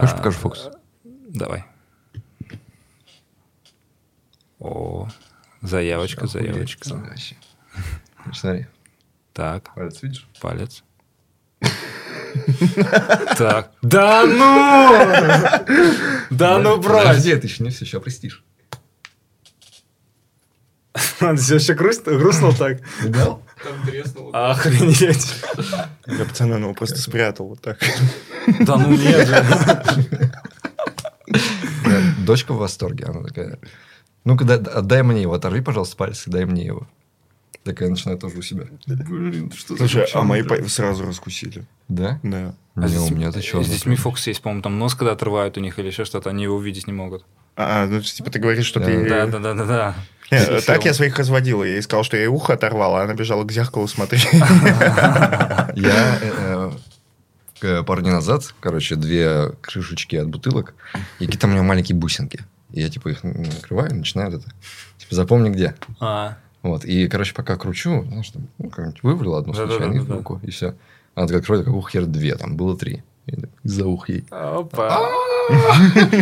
Хочешь, покажу фокус? Давай. О, заявочка, заявочка. Вообще. Значит, Смотри, Так, палец видишь? палец. Так. Да ну! Да ну, брось! Подожди, ты еще не все, еще простишь. Ты вообще грустно так? Видал? Охренеть. Я пацана его просто спрятал вот так. Да ну нет же. Дочка в восторге, она такая, ну-ка, дай- отдай мне его, оторви, пожалуйста, палец и дай мне его. Такая начинает тоже у себя. Блин, что за Слушай, а мои сразу раскусили. Да? Да. Не, у меня ты что? С детьми фокус есть, по-моему, там нос, когда отрывают у них или еще что-то, они его увидеть не могут. А, ну, типа ты говоришь, что ты... Да, так я своих разводил. Я ей сказал, что я ей ухо оторвал, а она бежала к зеркалу смотреть. Я э, э, пару дней назад, короче, две крышечки от бутылок, и какие-то у меня маленькие бусинки. И я, типа, их накрываю и начинаю это. Типа, запомни где. А, Вот. И, короче, пока кручу, знаешь, там, ну, как-нибудь вывалил одну случайно и в руку, и все. Она такая откроет, как ух, хер две, там было три. За ух ей. Опа.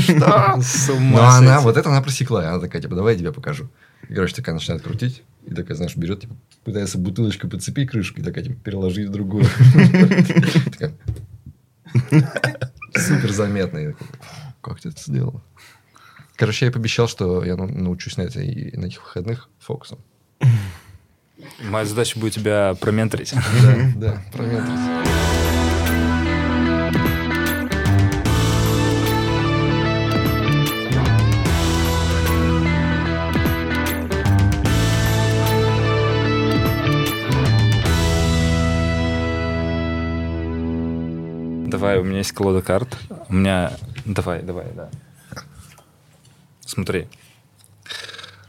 Что? С Но ума она, вот это она просекла. Она такая, типа, давай я тебе покажу. И, короче, такая начинает крутить. И такая, знаешь, берет, типа, пытается бутылочкой подцепить крышку. И такая, типа, переложить в другую. Супер заметно. Как ты это сделала? Короче, я пообещал, что я нау- научусь на, этой, на этих выходных фокусом. Моя задача будет тебя променторить. Да, да, прометрить. Давай, у меня есть колода карт. У меня... Давай, давай, да. Смотри.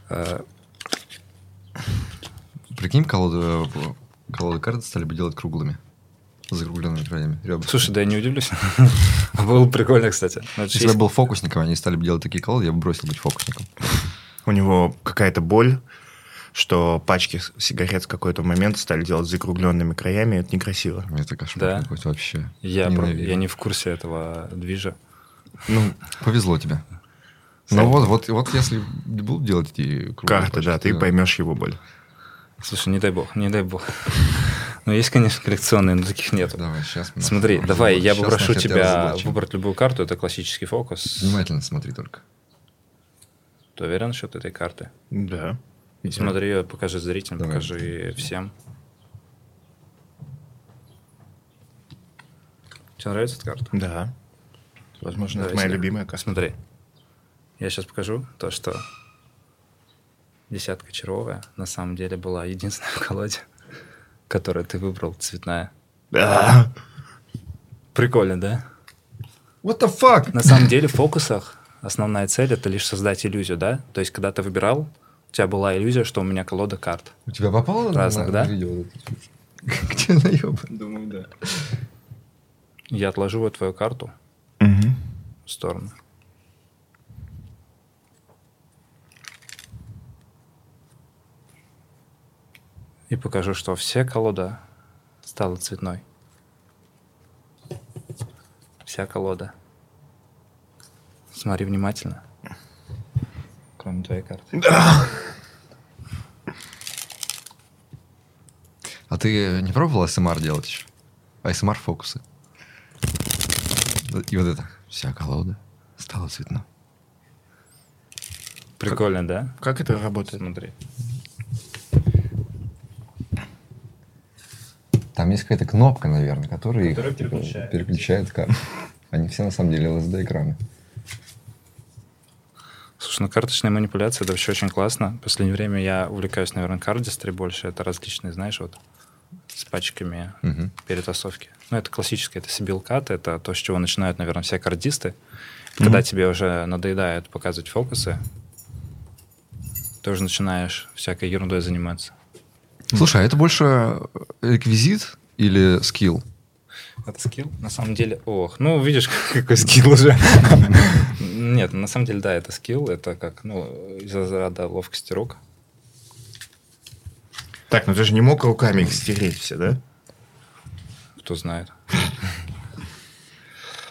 Э, Прикинь, колоду, колоду карт стали бы делать круглыми. С закругленными краями. Ребра. Слушай, да я не удивлюсь. Было прикольно, кстати. Ну, Если бы я был фокусником, они стали бы делать такие колоды, я бы бросил быть фокусником. У него какая-то боль, что пачки сигарет в какой-то момент стали делать с закругленными краями, это некрасиво. Это кошмар Да? какой-то вообще. Я, про- я не в курсе этого движа. Ну, Повезло тебе. Ну вот, вот, вот если будут делать эти круглые карты, пачки, да, ты то- поймешь его боль. Слушай, не дай бог, не дай бог. Ну, есть, конечно, коллекционные, но таких нет. Давай, сейчас. мы Смотри, давай, разговор. я попрошу тебя разоблачим. выбрать любую карту. Это классический фокус. Внимательно смотри только. Ты уверен насчет этой карты? Да. Смотри покажи зрителям, Давай. покажи всем. Тебе нравится эта карта? Да. Возможно, это Давай моя сюда. любимая карта. Смотри. Я сейчас покажу то, что десятка червовая на самом деле была единственная в колоде, которую ты выбрал, цветная. Да. Прикольно, да? What the fuck? На самом деле в фокусах основная цель это лишь создать иллюзию, да? То есть, когда ты выбирал, тебя была иллюзия, что у меня колода карт. У тебя попало Разных, на, да? видео? Где наебан? Думаю, да. Я отложу вот твою карту в сторону. И покажу, что вся колода стала цветной. Вся колода. Смотри внимательно. Кроме твоей карты. А ты не пробовал ASMR делать еще? ASMR фокусы. И вот это. Вся колода стала цветной. Прикольно, да? Как это работает? Смотри. Там есть какая-то кнопка, наверное, которая, Которая их переключает. переключает камеру. Они все на самом деле LSD-экраны. Слушай, ну карточная манипуляция, это вообще очень классно. В последнее время я увлекаюсь, наверное, кардистри больше. Это различные, знаешь, вот с пачками Мгм. перетасовки. Ну, это классическое, это сибилкат, это то, с чего начинают, наверное, все кардисты. Когда тебе уже надоедает показывать фокусы, ты уже начинаешь всякой ерундой заниматься. Слушай, а это больше реквизит или скилл? Это скилл? На самом деле, ох, ну, видишь, какой скилл уже. Нет, на самом деле, да, это скилл, это как, ну, из разряда ловкости рук. Так, ну ты же не мог руками их стереть все, да? Кто знает.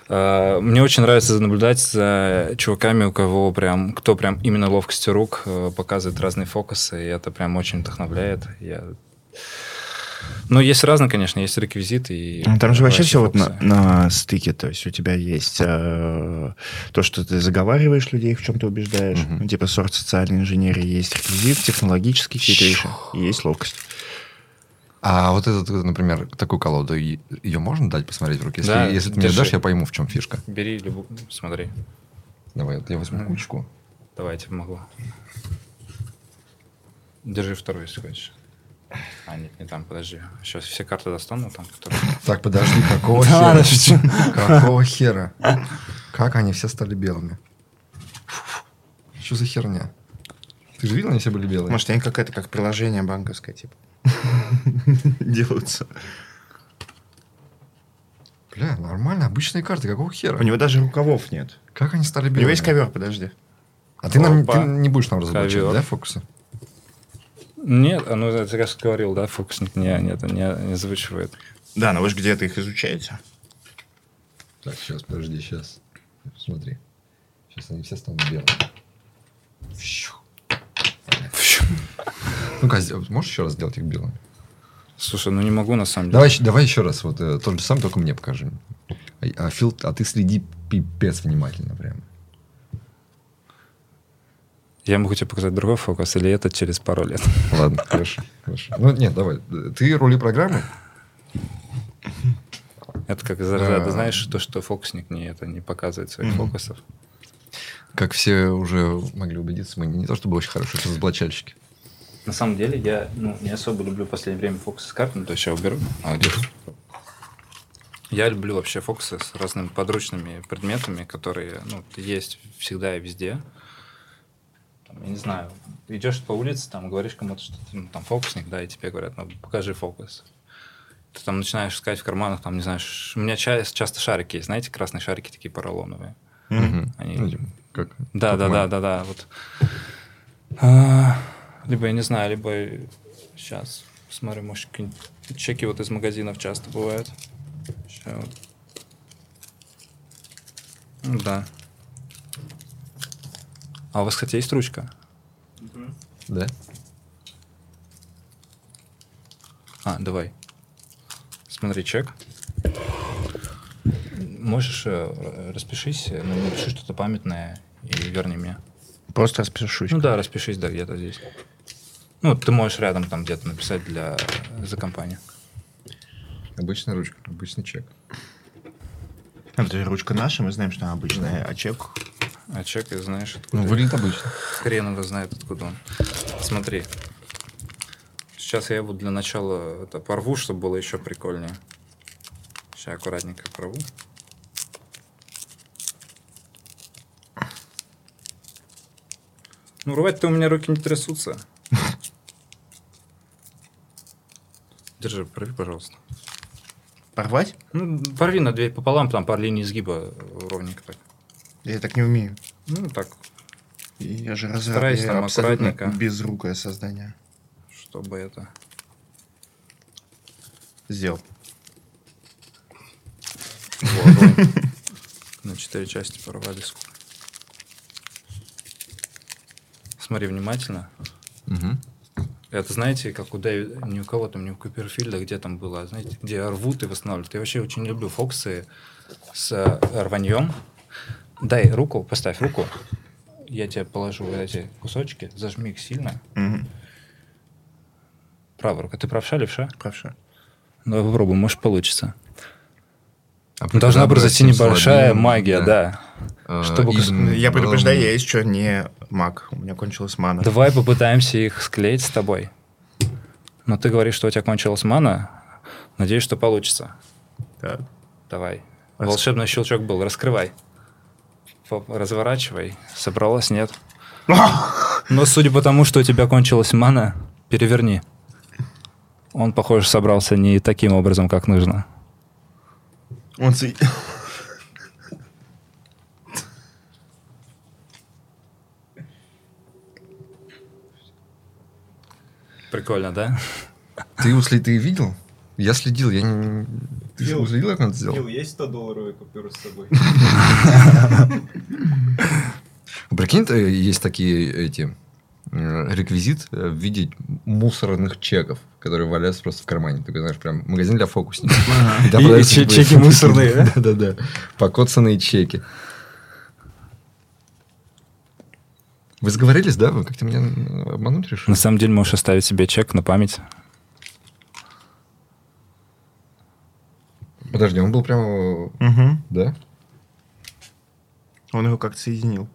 Э, Мне очень нравится наблюдать за чуваками, у кого прям, кто прям именно ловкостью рук э, показывает разные фокусы, и это прям очень вдохновляет. Я... Ну, есть разные, конечно, есть реквизиты. И Ну, Там же вообще все вот на, на стыке, то есть у тебя есть э, то, что ты заговариваешь людей, в чем ты убеждаешь, Мгм. ну, типа сорт социальной инженерии, есть реквизит, вещи, и есть ловкость. А вот этот, например, такую колоду, ее можно дать посмотреть в руки? Если, Да, если ты мне дашь, я пойму, в чем фишка. Бери любую, смотри. Давай, вот я возьму кучку. Давайте помогу. Держи вторую, если хочешь. А, нет, не там, подожди. Сейчас все карты достану, там, которые... Так, подожди, какого хера? Какого хера? Как они все стали белыми? Что за херня? Ты же видел, они все были белые? Может, они какое-то как приложение банковское, типа, делаются. Бля, нормально, обычные карты, какого хера? У него даже рукавов нет. Как они стали У белыми? него есть ковер, подожди. А ты, нам, ты не будешь нам разоблачать, да, фокусы? Нет, а ну, это я же говорил, да, фокусник не, не, это не, не озвучивает. Да, но вы же где-то их изучаете. Так, сейчас, подожди, сейчас. Смотри. Сейчас они все станут белыми. Ну-ка, можешь еще раз сделать их белыми? Слушай, ну не могу на самом деле. Давай, еще- давай еще раз, вот э, тот же сам, только мне покажи. А, а, Фил, а ты следи пипец внимательно прям. Я могу тебе показать другой фокус, или это через пару лет. Ладно, хорошо, хорошо. Ну, нет, давай. Ты рули программы? Это как из разряда, Да. знаешь, то, что фокусник не, это не показывает своих фокусов. Как все уже могли убедиться, мы не то чтобы очень хорошие разоблачальщики. На самом деле, я ну, не особо люблю в последнее время фокусы с картами, то есть я уберу. А. Я люблю вообще фокусы с разными подручными предметами, которые ну, есть всегда и везде. Там, я не знаю, идешь по улице, там говоришь кому-то, что ты ну, там фокусник, да, и тебе говорят, ну покажи фокус. Ты там начинаешь искать в карманах, там, не знаю, у меня ча- часто шарики есть, знаете, красные шарики такие поролоновые. Мгм. Они- Ну, как, Да, как да, мы. да, да, да. Вот. А, либо я не знаю, либо сейчас смотрю, может, какие-нибудь чеки вот из магазинов часто бывают. Вот. Ну да. А у вас, кстати, есть ручка? Да? А, давай. Смотри, чек. Можешь э, распишись, э, ну, напиши что-то памятное и верни мне. Просто распишусь. Ну да, распишись, да, где-то здесь. Ну, ты можешь рядом там где-то написать для за компанию. Обычная ручка, обычный чек. Это ручка наша, мы знаем, что она обычная, а чек... А чек, и знаешь, откуда. Ну, выглядит обычно. Хрен его знает, откуда он. Смотри. Сейчас я его для начала это порву, чтобы было еще прикольнее. Сейчас аккуратненько порву. Ну, рвать-то у меня руки не трясутся. Держи, порви, пожалуйста. Порвать? Ну, порви на две пополам, там по линии изгиба ровненько так. Я так не умею. Ну, так, Я же разраб, Старайся я там аккуратненько. безрукое создание. чтобы это... Сделал. Вот. На четыре части порвали. сколько. Смотри внимательно. Это, знаете, как у Дэви- не у кого там, не у Куперфильда, где там было, знаете, где рвут и восстанавливают. Я вообще очень люблю фокусы с э, рваньем. Дай руку, поставь руку. Я тебе положу вот эти кусочки, зажми их сильно. Мгм. Правая рука. Ты правша, левша? Правша. Давай попробуем, может получится. А Должна произойти небольшая магия, да. Э, Чтобы Иден, Я предупреждаю, я еще не маг. У меня кончилась мана. Давай попытаемся их склеить с тобой. Но ты говоришь, что у тебя кончилась мана. Надеюсь, что получится. Так. Давай. Волшебный щелчок был. Раскрывай. Разворачивай. Собралась? Нет. Но судя по тому, что у тебя кончилась мана, переверни. Он, похоже, собрался не таким образом, как нужно. Он Прикольно, да? Ты его сли- ты видел? Я следил, я не... Ты же Фил, уследил, как он это Фил, сделал? есть 100 долларовые купюры с собой? Прикинь, то есть такие эти э, реквизит э, в виде мусорных чеков, которые валяются просто в кармане. Ты знаешь, прям магазин для фокусников. И чеки мусорные, да? Да-да-да. Покоцанные чеки. Вы сговорились, да? Вы как-то меня э, обмануть решили? На самом деле можешь оставить себе чек на память. Подожди, он был прямо... Угу. Да? Он его как-то соединил.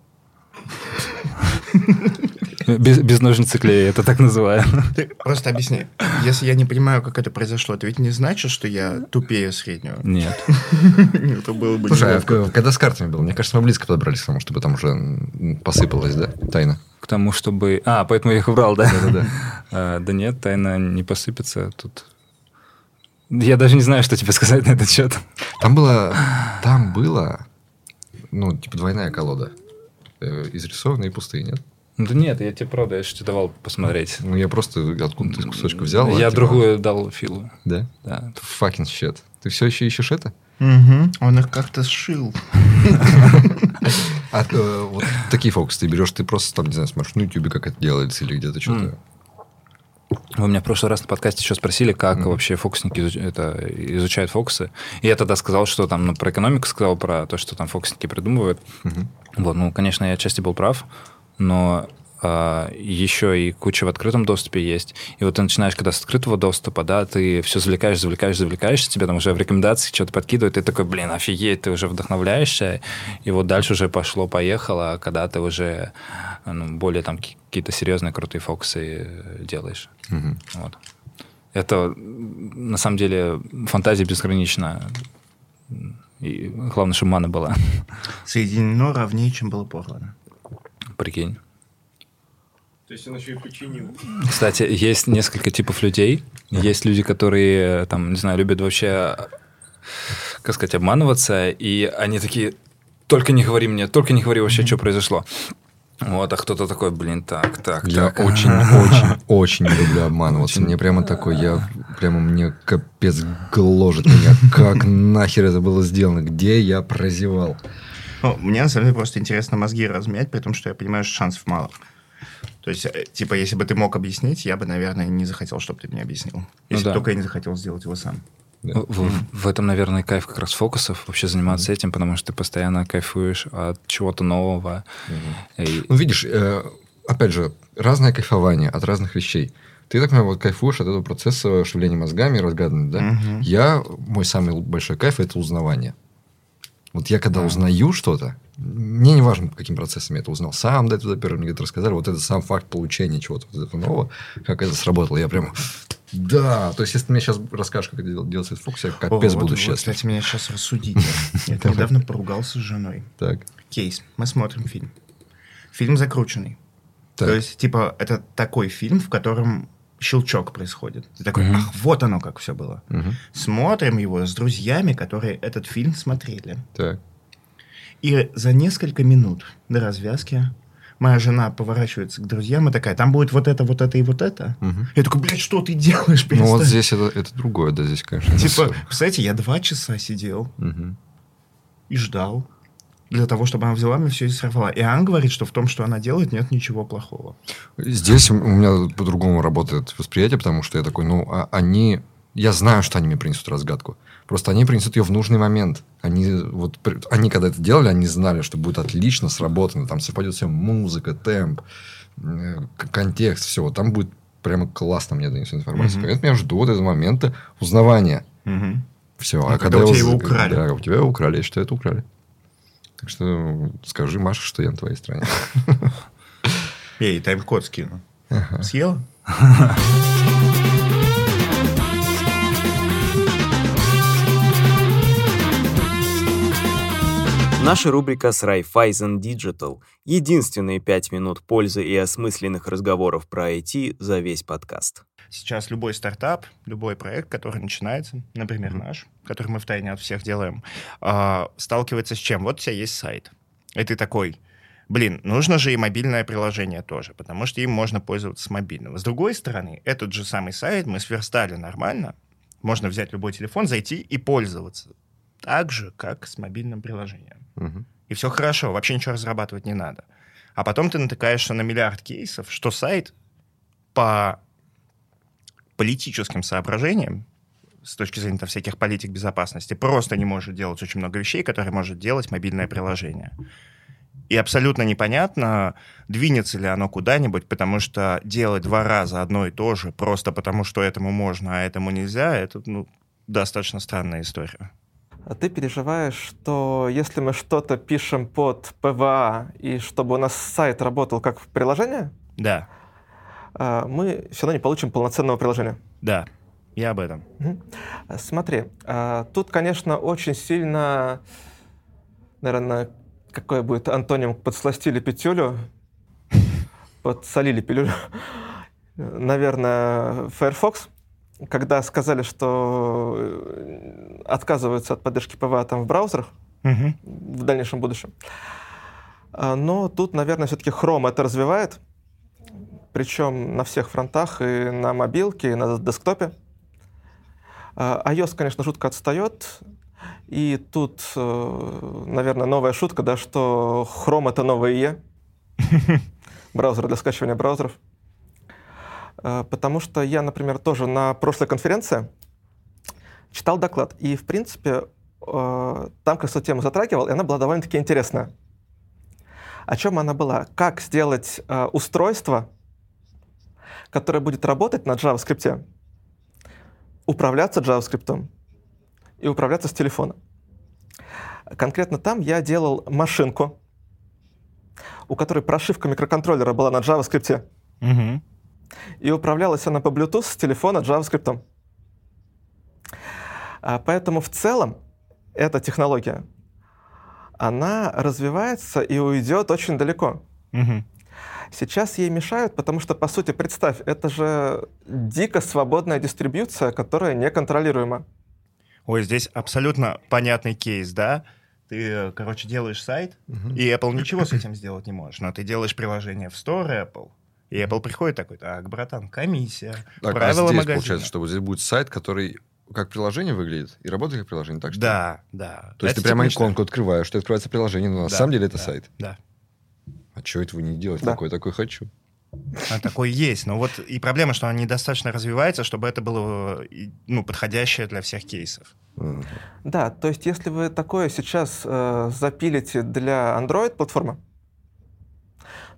Без, без ножницы клея, это так называем. Ты просто объясни. Если я не понимаю, как это произошло, это ведь не значит, что я тупее среднего. Нет. Это было бы Слушай, а когда с картами было? Мне кажется, мы близко подобрались к тому, чтобы там уже посыпалось, да? Тайна. К тому, чтобы... А, поэтому я их убрал, да? Да-да-да. А, Да нет, тайна не посыпется. Тут... Я даже не знаю, что тебе сказать на этот счет. Там было... Там было... Ну, типа двойная колода. Э, Изрисованная и пустые, нет? Да нет, я тебе правда, я же тебе давал посмотреть. Ну, я просто откуда-то из кусочка взял. а, Я типа, другую дал Филу. Да? Да. Fucking shit. Ты все еще ищешь это? Мгм. Он их как-то сшил. А э, вот такие фокусы ты берешь, ты просто там, не знаю, смотришь на YouTube, как это делается, или где-то что-то. Вы меня в прошлый раз на подкасте еще спросили, как Мгм. вообще фокусники изуч- это, изучают фокусы. И я тогда сказал, что там ну, про экономику сказал, про то, что там фокусники придумывают. Мгм. Вот, ну, конечно, я отчасти был прав, но еще и куча в открытом доступе есть. И вот ты начинаешь, когда с открытого доступа, да, ты все завлекаешь, завлекаешь, завлекаешь, тебе там уже в рекомендации что-то подкидывают, ты такой, блин, офигеть, ты уже вдохновляешься, и вот дальше уже пошло-поехало, когда ты уже ну, более там ки- какие-то серьезные крутые фокусы э, делаешь. Мгм. Вот. Это на самом деле фантазия безгранична. И главное, чтобы мана была. Соединено ровнее, чем было порвано. Прикинь. То есть он еще и починил. Кстати, есть несколько типов людей. Есть люди, которые, там, не знаю, любят вообще, как сказать, обманываться, и они такие, только не говори мне, только не говори вообще, что произошло. Вот, а кто-то такой, блин, так, так, Я так. очень, очень, очень не люблю обманываться. Очень. Мне прямо такой, я прямо мне капец гложет меня. Как нахер это было сделано? Где я прозевал? Ну, мне на самом деле просто интересно мозги размять, при том, что я понимаю, что шансов мало. То есть, э, типа, если бы ты мог объяснить, я бы, наверное, не захотел, чтобы ты мне объяснил. Если да. только я не захотел сделать его сам. Да. В, в этом, наверное, кайф как раз фокусов, вообще заниматься этим, потому что ты постоянно кайфуешь от чего-то нового. И- Ну, видишь, э, опять же, разное кайфование от разных вещей. Ты, так понимаю, вот кайфуешь от этого процесса шевеления мозгами, разгадывания, да? Мгм. Я, мой самый большой кайф – это узнавание. Вот я когда узнаю что-то, мне не важно, по каким процессом я это узнал. Сам до этого первым мне где-то рассказали, вот это сам факт получения чего-то вот этого нового, как это сработало, я прям, да, то есть, если ты мне сейчас расскажешь, как это дел- делается в фокусе, я О, капец вот- буду вот, счастлив. Кстати, меня сейчас рассудите. Я недавно поругался с женой. Так, Кейс. Мы смотрим фильм. Фильм закрученный. так. То есть, типа, это такой фильм, в котором щелчок происходит. Ты такой, Мгм. ах, вот оно как все было. Мгм. Смотрим его с друзьями, которые этот фильм смотрели. так. И за несколько минут до развязки моя жена поворачивается к друзьям и такая, там будет вот это, вот это и вот это. Мгм. Я такой, блядь, что ты делаешь? Ну, вот Перестань». здесь это, это другое, да, здесь, конечно. Типа, всё. представляете, я два часа сидел Мгм. и ждал для того, чтобы она взяла мне все и сорвала. И она говорит, что в том, что она делает, нет ничего плохого. Здесь у меня по-другому работает восприятие, потому что я такой, ну, а они... Я знаю, что они мне принесут разгадку. Просто они принесут ее в нужный момент. Они, вот, они когда это делали, они знали, что будет отлично сработано. Там совпадет все музыка, темп, э, контекст, все. Там будет прямо классно мне донесут информацию. Поэтому я жду вот этого момента узнавания. Все. А когда у тебя его украли. Да, у тебя его украли. Я считаю, это украли. Так что скажи, Маша, что я на твоей стороне. Эй, тайм-код скину. Съела? Наша рубрика с Raiffeisen Digital. Единственные пять минут пользы и осмысленных разговоров про IT за весь подкаст. Сейчас любой стартап, любой проект, который начинается, например, наш, который мы втайне от всех делаем, а, сталкивается с чем? Вот у тебя есть сайт. И ты такой, блин, нужно же и мобильное приложение тоже, потому что им можно пользоваться с мобильного. С другой стороны, этот же самый сайт мы сверстали нормально, Можно взять любой телефон, зайти и пользоваться. Так же, как с мобильным приложением. Мгм. И все хорошо, вообще ничего разрабатывать не надо. А потом ты натыкаешься на миллиард кейсов, что сайт по политическим соображениям, с точки зрения там, всяких политик безопасности, просто не может делать очень много вещей, которые может делать мобильное приложение. И абсолютно непонятно, двинется ли оно куда-нибудь, потому что делать два раза одно и то же, просто потому что этому можно, а этому нельзя, это ну, достаточно странная история. А ты переживаешь, что если мы что-то пишем под PWA, и чтобы у нас сайт работал как приложение, Да, мы все равно не получим полноценного приложения. да, я об этом. А, Смотри, а, тут, конечно, очень сильно, наверное, какой будет антоним, подсластили петюлю, подсолили пилюлю. Наверное, Firefox, когда сказали, что э, отказываются от поддержки PWA там в браузерах в дальнейшем будущем. А, Но тут, наверное, все-таки Chrome это развивает, причем на всех фронтах, и на мобилке, и на десктопе. А, iOS, конечно, жутко отстает. И тут, э, наверное, новая шутка, да, что Chrome — это новое IE. Браузер для скачивания браузеров. Э, Потому что я, например, тоже на прошлой конференции читал доклад. И, в принципе, э, там как раз эту тему затрагивал, и она была довольно-таки интересная. О чем она была? Как сделать устройство, которое будет работать на JavaScript, управляться JavaScript и управляться с телефона. Конкретно там я делал машинку, у которой прошивка микроконтроллера была на JavaScript, Мгм. и управлялась она по Bluetooth с телефона JavaScript. А, Поэтому в целом эта технология, она развивается и уйдет очень далеко. Мгм. Сейчас ей мешают, потому что, по сути, представь, это же дико свободная дистрибьюция, которая неконтролируема. Ой, здесь абсолютно понятный кейс, да? Ты, короче, делаешь сайт, Мгм. и Apple ничего с этим сделать не можешь. Но ты делаешь приложение в Store Apple, и Apple приходит такой, так, братан, комиссия, Так, а правила здесь магазина. получается, что вот здесь будет сайт, который как приложение выглядит и работает как приложение, так что? Да, да. То есть Это ты прямо иконку открываешь, что открывается приложение, но на Да, самом деле это да, сайт. Да. А что это вы не делаете? Да. Такой, такой хочу. А такой есть. Но вот и проблема, что она недостаточно развивается, чтобы это было и, ну, подходящее для всех кейсов. Да, то есть если вы такое сейчас э, запилите для Android-платформы,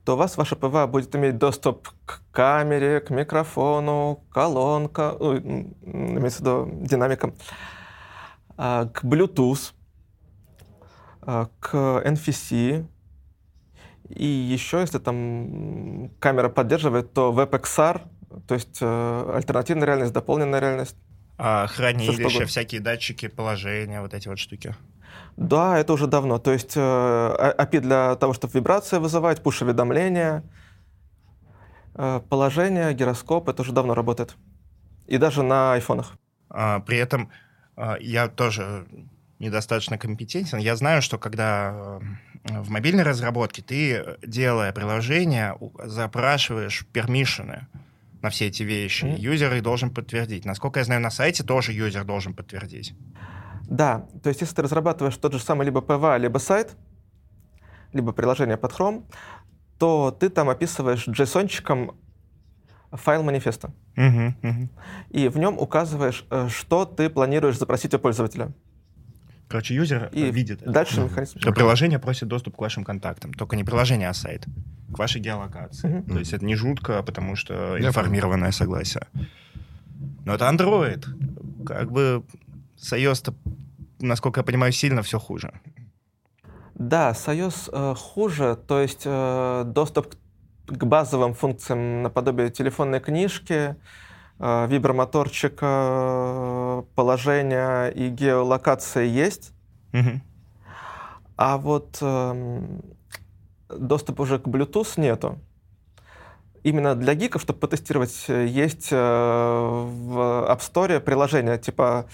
то у вас ваша PWA будет иметь доступ к камере, к микрофону, колонка, м, имеется в виду динамикам, а, к Bluetooth, а, к NFC, и еще, если там камера поддерживает, то WebXR, то есть э, альтернативная реальность, дополненная реальность. А хранилище, угодно. всякие датчики положения, вот эти вот штуки. Да, это уже давно. То есть э, А- API для того, чтобы вибрации вызывать, пуш-уведомления, э, положение, гироскоп, это уже давно работает. И даже на айфонах. А, при этом а, я тоже недостаточно компетентен. Я знаю, что когда э, в мобильной разработке ты, делая приложение, запрашиваешь пермишины на все эти вещи. Мгм. Юзер их должен подтвердить. Насколько я знаю, на сайте тоже юзер должен подтвердить. Да, то есть если ты разрабатываешь тот же самый либо PWA, либо сайт, либо приложение под Chrome, то ты там описываешь JSON-чиком файл манифеста. Мгм, мгм. И в нем указываешь, э, что ты планируешь запросить у пользователя. Короче, юзер И э, видит это. дальше механизм. Что приложение просит доступ к вашим контактам. Только не приложение, а сайт. К вашей геолокации. Мгм. То есть это не жутко, потому что Я информированное согласие. Но это Android. Как бы с iOS, насколько я понимаю, сильно все хуже. Да, с iOS э, хуже, то есть э, доступ к- к базовым функциям наподобие телефонной книжки, вибромоторчика, э, положения и геолокации есть, Мгм. а вот эм, доступа уже к Bluetooth нету. Именно для гиков, чтобы потестировать, э, есть э, в App Store приложение типа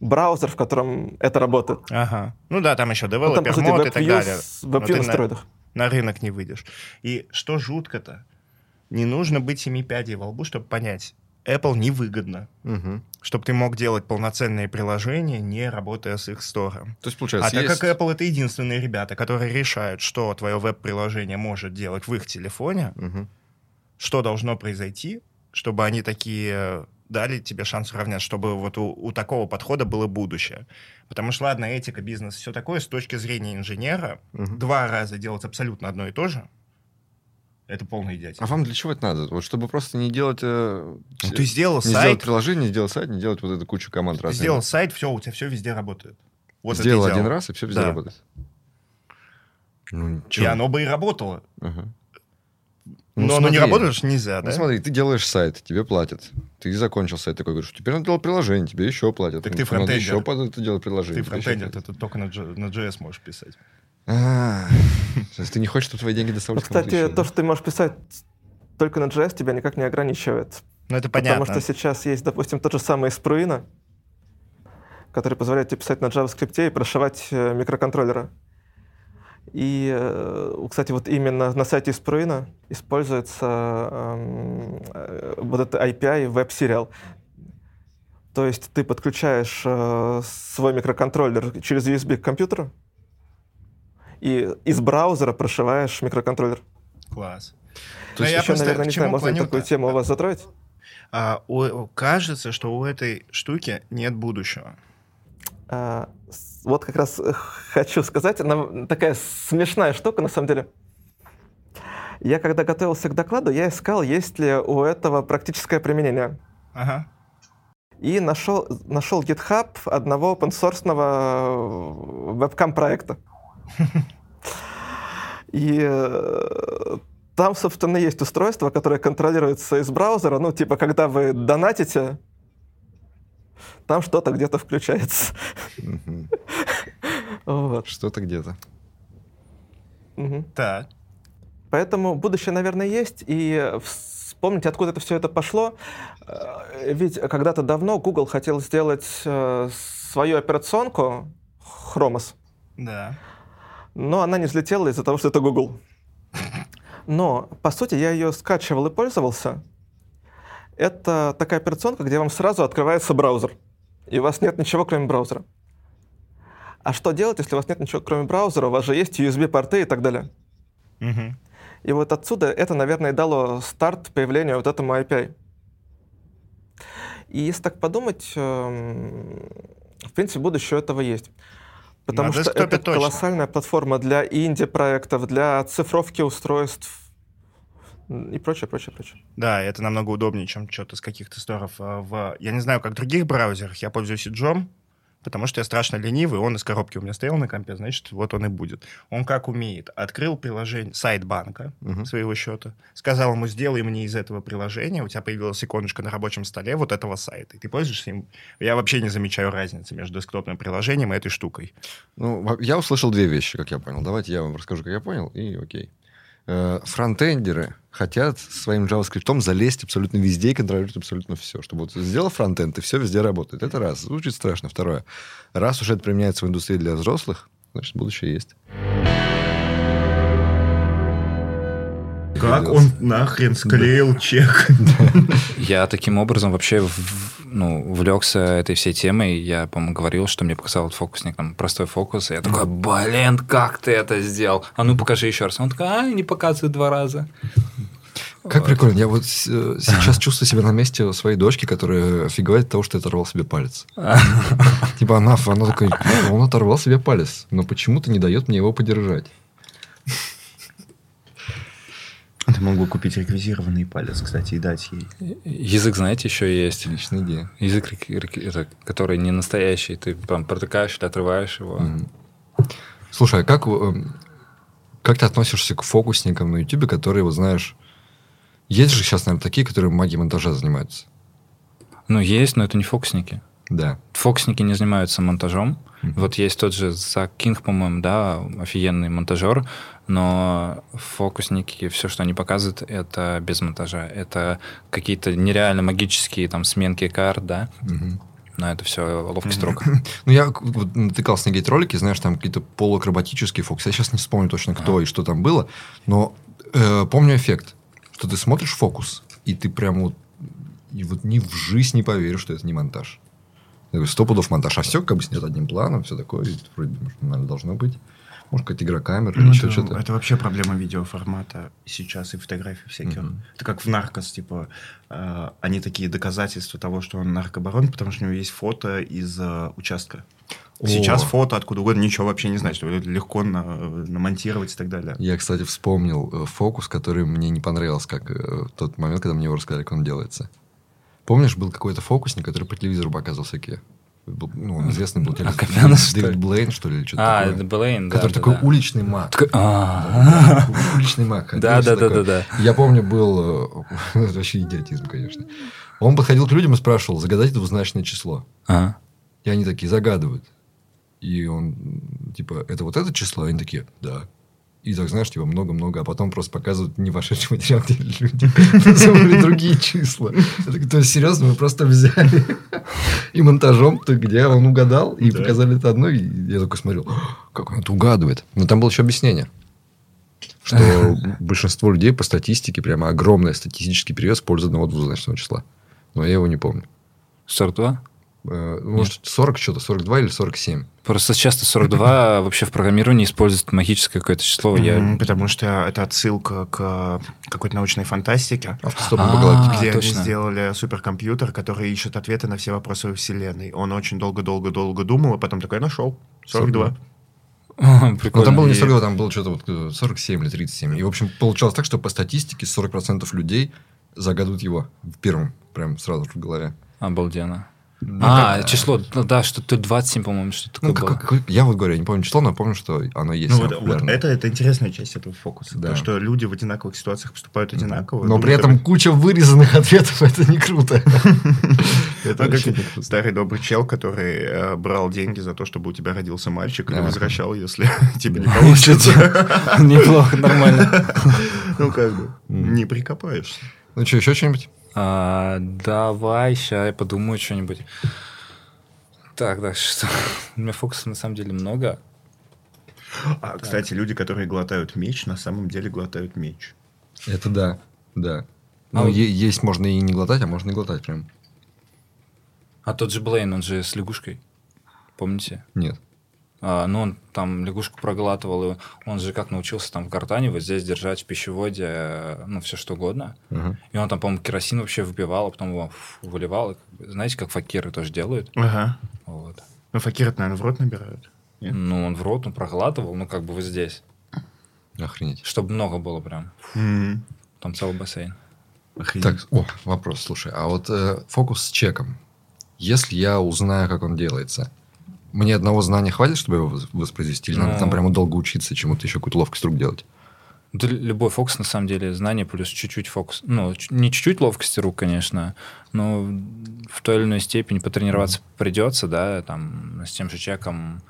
браузер, в котором это работает. Ага. Ну да, там еще Ну, developer там, по сути, мод и так далее. Но ты в на-. На рынок не выйдешь. И что жутко-то? Не нужно быть семи пядей во лбу, чтобы понять. Apple невыгодно, Мгм. чтобы ты мог делать полноценные приложения, не работая с их стором. То есть, получается, А так есть... как Apple это единственные ребята, которые решают, что твое веб-приложение может делать в их телефоне, Мгм. что должно произойти, чтобы они такие дали тебе шанс уравнять, чтобы вот у, у такого подхода было будущее. Потому что, ладно, этика, бизнес, все такое, с точки зрения инженера, Мгм. два раза делать абсолютно одно и то же, это полный идиотизм. А вам для чего это надо? Вот чтобы просто не делать... э, Ну, ты сделал не сделать сайт, приложение, не сделать сайт, не делать вот эту кучу команд ты разных. сделал сайт, все, у тебя все везде работает. Вот Сделал один раз, и все везде Да. работает. Ну, И оно бы и работало. Ага. Но Ну, оно не смотри. работает, что нельзя, Ну, да? смотри, ты делаешь сайт, тебе платят. Ты закончил сайт такой, говоришь, теперь надо делать приложение, тебе еще платят. Так Ну, ты фронтендер. еще под это делать приложение. Ты фронтендер, платят. ты тут только на, на JS можешь писать. А, То есть ты не хочешь, чтобы твои деньги доставались кстати, еще, то, да? что ты можешь писать только на JS, тебя никак не ограничивает. Ну, это понятно. Потому что сейчас есть, допустим, тот же самый Spruino, который позволяет тебе писать на JavaScript и прошивать э, микроконтроллеры. И, э, кстати, вот именно на сайте Spruino используется эм, э, вот это API Web Serial. То есть ты подключаешь э, свой микроконтроллер через USB к компьютеру и из браузера прошиваешь микроконтроллер. Класс. То Ну, есть я Еще, просто наверное, не знаю, можно такую тему у вас затроить? А, у- кажется, что у этой штуки нет будущего. А, вот как раз э, хочу сказать, она такая смешная штука на самом деле. Я когда готовился к докладу, я искал, есть ли у этого практическое применение. Ага. И нашел, нашел GitHub одного open-source вебкам-проекта. И э, там, собственно, есть устройство, которое контролируется из браузера. Ну, типа, когда вы донатите, там что-то где-то включается. Что-то где-то. Так. Поэтому будущее, наверное, есть. И вспомните, откуда это все это пошло. Э, Ведь когда-то давно Google хотел сделать э, свою операционку Chromos, Да. Но она не взлетела из-за того, что это Google. Но, по сути, я ее скачивал и пользовался. Это такая операционка, где вам сразу открывается браузер. И у вас нет ничего, кроме браузера. А что делать, если у вас нет ничего, кроме браузера? У вас же есть USB-порты и так далее. Мгм. И вот отсюда это, наверное, дало старт появлению вот этому API. И если так подумать, эм, в принципе, будущее этого есть. Потому На что это точно. колоссальная платформа для инди-проектов, для цифровки устройств и прочее, прочее, прочее. Да, это намного удобнее, чем что-то с каких-то сторов. а, В... Я не знаю, как в других браузерах. Я пользуюсь Edge, потому что я страшно ленивый. Он из коробки у меня стоял на компе, значит, вот он и будет. Он как умеет. Открыл приложение, сайт банка Мгм. своего счета, сказал ему, сделай мне из этого приложения, у тебя появилась иконочка на рабочем столе вот этого сайта. И ты пользуешься им. Я вообще не замечаю разницы между десктопным приложением и этой штукой. Ну, я услышал две вещи, как я понял. Давайте я вам расскажу, как я понял, и окей. Э, Фронтендеры хотят своим JavaScript залезть абсолютно везде и контролировать абсолютно все. Чтобы вот сделал фронтенд, и все везде работает. Это раз. Звучит страшно. Второе. Раз уж это применяется в индустрии для взрослых, значит, будущее есть. Как он нахрен склеил чек? Я таким образом вообще ну, увлекся этой всей темой. Я, по-моему, говорил, что мне показал вот фокусник там простой фокус. И я такой, блин, как ты это сделал? А ну покажи еще раз. Он такой, а, не показывает два раза. Как прикольно. Я вот э, сейчас чувствую себя на месте своей дочки, которая офигевает от того, что я оторвал себе палец. Типа она, она такая, он оторвал себе палец, но почему-то не дает мне его подержать. Ты мог бы купить реквизированный палец, кстати, и дать ей. Язык, знаете, еще есть. Отличная идея. Язык, это, который не настоящий. Ты прям протыкаешь или отрываешь его. Мгм. Слушай, а как, э, как ты относишься к фокусникам на YouTube, которые, вот знаешь, есть же сейчас, наверное, такие, которые магией монтажа занимаются? Ну, есть, но это не фокусники. Да. Фокусники не занимаются монтажом. Мгм. Вот есть тот же Зак Кинг, по-моему, да, офигенный монтажер, но фокусники, все, что они показывают, это без монтажа. Это какие-то нереально магические там сменки карт, да, Мгм. но это все ловкий строк. Ну, я натыкался на гейт-ролики, знаешь, там какие-то полуакробатические фокусы. Я сейчас не вспомню точно, кто и что там было, но э, помню эффект, что ты смотришь фокус, и ты прям вот и вот ни в жизнь не поверю, что это не монтаж. Я говорю, сто пудов монтаж. А все как бы снят одним планом, все такое. Вроде должно быть. Может, какая-то игра камер или Ну, еще это, что-то. это вообще проблема видеоформата сейчас и фотографий всяких. Мгм. Это как в наркос, типа, э, они такие доказательства того, что он наркобарон, потому что у него есть фото из э, участка. О. Сейчас фото откуда угодно, ничего вообще не значит. Это легко на- намонтировать и так далее. Я, кстати, вспомнил э, фокус, который мне не понравился, как э, в тот момент, когда мне его рассказали, как он делается. Помнишь, был какой-то фокусник, который по телевизору показывал всякие... ну, он известный был телевизор. Акопянос, что Дэвид ли? Блейн, что ли, или что-то А, такое. Блейн, да. который да, такой да. уличный маг. Такой, «А, Уличный маг. Да, да, да, да, да. Я помню, был... э, вообще идиотизм, конечно. Он подходил к людям и спрашивал, загадайте двузначное число. Ага. И они такие загадывают. И он, типа, это вот это число? И они такие, да. И так, знаешь, типа, много-много, а потом просто показывают не вошедший материал, где люди называли другие числа. То есть, серьезно, мы просто взяли и монтажом, то где он угадал, и показали это одно, и я такой смотрел, как он это угадывает. Но там было еще объяснение, что большинство людей по статистике, прямо огромный статистический перевес в пользу одного двузначного числа. Но я его не помню. 42? Э, Может, 40 что-то, 42 или 47. Просто часто 42 вообще в программировании используют магическое какое-то число. Я... Потому что это отсылка к какой-то научной фантастике. Автостопом А, по галактике. где точно. они сделали суперкомпьютер, который ищет ответы на все вопросы во Вселенной. Он очень долго-долго-долго думал, а потом такой нашел. 42. Ну, Прикольно. там было не И- 42, там было что-то вот э, 47 или 37. И, в общем, получалось так, что по статистике 40% людей загадывают его в первом, прям сразу же в голове. Обалденно. Ну, а, как- число, ну да, что-то 27, по-моему, что-то такое Ну, было. как- я вот говорю, я не помню число, но помню, что оно есть. Ну, вот, вот это, это интересная часть этого фокуса. Да. То, что люди в одинаковых ситуациях поступают одинаково. Но при думают, этом куча вырезанных ответов, это не круто. Это Ну, как старый добрый чел, который э, брал деньги за то, чтобы у тебя родился мальчик, и возвращал, если тебе не получится. Неплохо, нормально. Ну, как бы, не прикопаешься. Ну что, еще что-нибудь? А, давай, сейчас я подумаю что-нибудь. Так, да, что? У меня фокусов на самом деле много. А, кстати, люди, которые глотают меч, на самом деле глотают меч. Это да, да. А Ну, е- есть можно и не глотать, а можно и глотать прям. А тот же Блейн, он же с лягушкой. Помните? Нет. А, ну, он там лягушку проглатывал, и он же как научился там в гортане вот здесь держать в пищеводе, э, ну, все что угодно. Ага. И он там, по-моему, керосин вообще выпивал, а потом его выливал. И знаете, как факиры тоже делают? Ага. Вот. Ну, факиры, наверное, в рот набирают. Нет? Ну, он в рот, он проглатывал, ну, как бы вот здесь. Охренеть. Чтобы много было прям. М. Там целый бассейн. Охренеть. Так, о, вопрос, слушай, а вот э, фокус с чеком. Если я узнаю, как он делается, мне одного знания хватит, чтобы его вос- воспроизвести? Или надо Ну. там прямо долго учиться, чему-то еще какую-то ловкость рук делать? Да любой фокус, на самом деле, знание плюс чуть-чуть фокус. Ну, не чуть-чуть ловкости рук, конечно, но в той или иной степени потренироваться придется, да, там, с тем же чеком.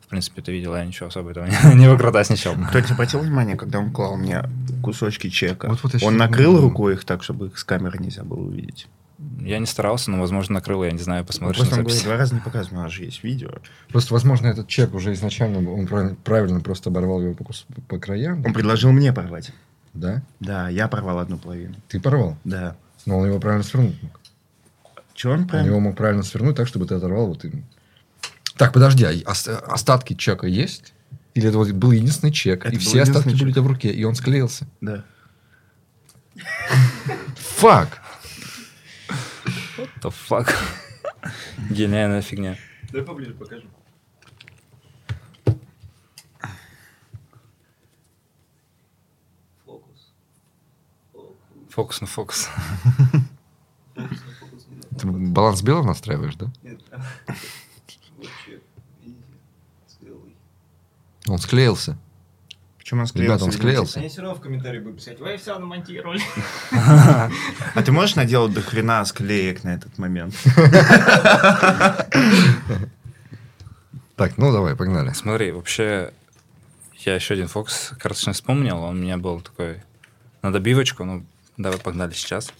В принципе, ты видел, я ничего особо этого не, не выкрутасничал. Кто-нибудь обратил внимание, когда он клал мне кусочки чека? Вот-вот я он накрыл рукой их так, чтобы их с камеры нельзя было увидеть. Я не старался, но, возможно, накрыл, я не знаю, посмотришь Просто на он говорит, два раза не показывал, у нас же есть видео. Просто, возможно, этот чек уже изначально, он правильно, правильно просто оборвал его по, по краям. Он предложил мне порвать. Да? Да, я порвал одну половину. Ты порвал. Да. Но он его правильно свернуть мог. Чего он Он прям? его мог правильно свернуть так, чтобы ты оторвал вот им. Так, подожди, а ос- остатки чека есть? Или это вот был единственный чек, Это и все остатки единственный были у чек. тебя в руке, и он склеился? Да. Фак! The fuck? Гениальная фигня. Дай поближе покажу. Фокус. Фокус на фокус. Ты баланс белого настраиваешь, да? Нет. Вообще, видите? Целый. Он склеился. Почему он Ребята, он склеился? склеился. Они все равно в комментарии будут писать, вы все намонтировали. А ты можешь наделать до хрена склеек на этот момент? Так, ну давай, погнали. Смотри, вообще, я еще один фокус карточный вспомнил. Он у меня был такой на добивочку. Ну, давай погнали сейчас.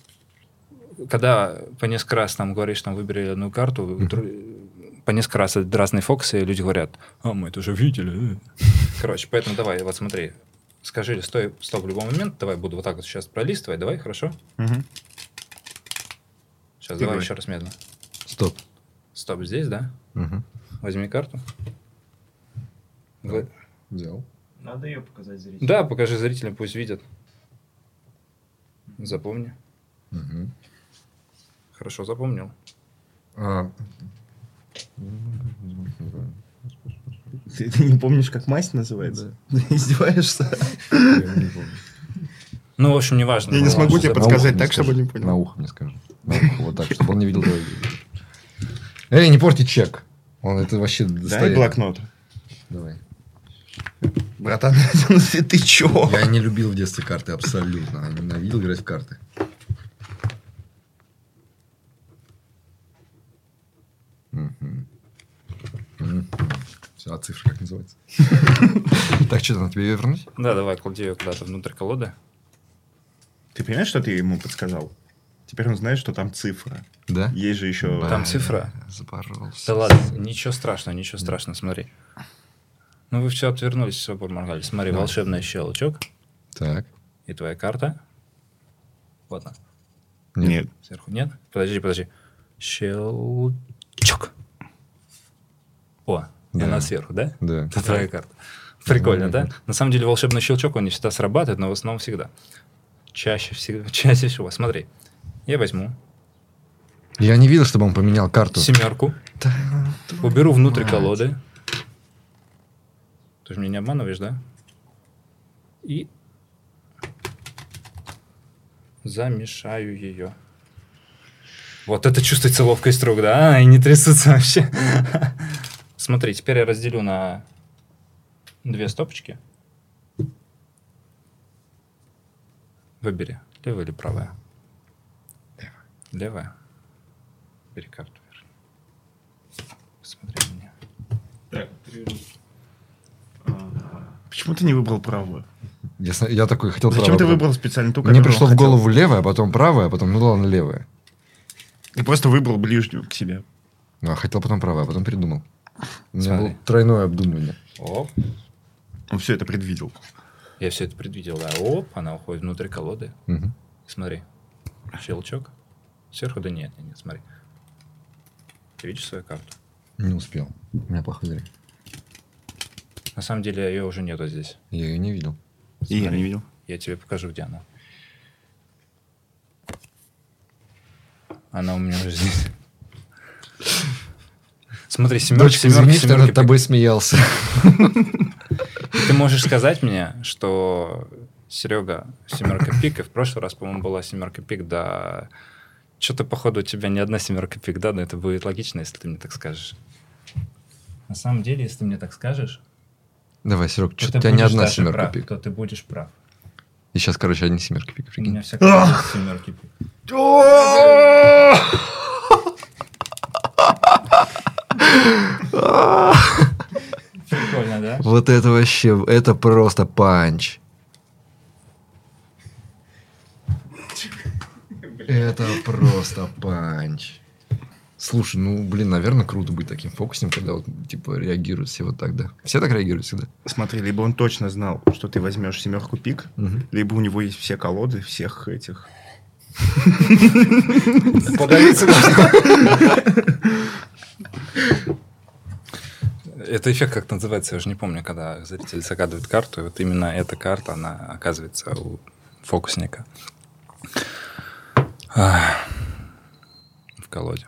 Когда по несколько раз нам говоришь, там, выбери одну карту, по несколько раз это разные фокусы, и люди говорят, а, мы это уже видели. Э». Короче, поэтому давай, вот смотри, скажи, стой, стоп в любой момент, давай буду вот так вот сейчас пролистывать, давай, хорошо? Мгм. Сейчас, давай говори. еще раз медленно. Стоп. Стоп, здесь, да? Мгм. Возьми карту. Вы- Взял. Надо ее показать зрителям. Да, покажи зрителям, пусть видят. Запомни. Мгм. Хорошо запомнил. А, Ты, ты не помнишь, как масть называется? Ты издеваешься? я не помню. Ну, в общем, неважно. Я не Главное, смогу тебе подсказать так, чтобы не понял. На ухо мне скажи. На ухо, вот так, чтобы он не видел твои. Эй, не порти чек. Он это вообще Дай достояние. блокнот. Давай. Братан, ты, ты чё? Я не любил в детстве карты абсолютно. Я ненавидел играть в карты. Все, а цифра как называется? Так, что, надо тебе ее вернуть? Да, давай, клади ее куда-то внутрь колоды. Ты понимаешь, что ты ему подсказал? Теперь он знает, что там цифра. Да? Есть же еще... Там цифра? Запоролся. Да ладно, ничего страшного, ничего страшного, смотри. Ну, вы все отвернулись, все поморгали. Смотри, Да. волшебный щелчок Так. и твоя карта. Вот она. Нет. Сверху нет? Подожди, подожди. Щелчок. О, и Да. она сверху, да? Да. Это твоя карта. Прикольно, да? На самом деле волшебный щелчок, он не всегда срабатывает, но в основном всегда. Чаще всего, чаще всего. Смотри, я возьму Я не видел, чтобы он поменял карту. семерку, Да, уберу внутрь мать. колоды. Ты же меня не обманываешь, да? И замешаю ее. Вот это чувствуется ловкость рук, да? А, и не трясутся вообще. Смотри, теперь я разделю на две стопочки. Выбери, левая или правая? Левая. Бери карту, верни. Посмотри на меня. Так, три. Почему ты не выбрал правую? Я, я такой хотел Зачем правую ты выбрал специально ту, Мне пришло в хотел? голову левая, потом правая, потом, ну ладно, левая. Ты просто выбрал ближнюю к себе. Ну, а хотел потом правая, а потом передумал. У меня Смотри. было тройное обдумывание. Оп. Он все это предвидел. Я все это предвидел, да. Оп, она уходит внутрь колоды. Мгм. Смотри. Щелчок. Сверху, да нет, нет, нет, смотри. Ты видишь свою карту? Не успел. У меня плохой зрение. На самом деле ее уже нету здесь. Я ее не видел. И я Смотри. не видел. Я тебе покажу, где она. Она у меня уже здесь. Смотри, семерка, Дочка, семерка, извини, семерка. над тобой смеялся. Ты можешь сказать мне, что Серега семерка пик, и в прошлый раз, по-моему, была семерка пик, да. Что-то, походу, у тебя не одна семерка пик, да, но это будет логично, если ты мне так скажешь. На самом деле, если ты мне так скажешь, Давай, Серег, то что ты у тебя не одна семерка прав, пик. то ты будешь прав. И сейчас, короче, одни семерки пик, У прикинь. меня всякие семерки пик. Прикольно, да? Вот это вообще, это просто панч. Это просто панч. Слушай, ну, блин, наверное, круто быть таким фокусником, когда вот, типа, реагируют все вот так, да? Все так реагируют всегда? Смотри, либо он точно знал, что ты возьмешь семерку пик, Мгм. либо у него есть все колоды всех этих. Это эффект как называется, я уже не помню, когда зритель загадывает карту, и вот именно эта карта, она оказывается у фокусника в колоде.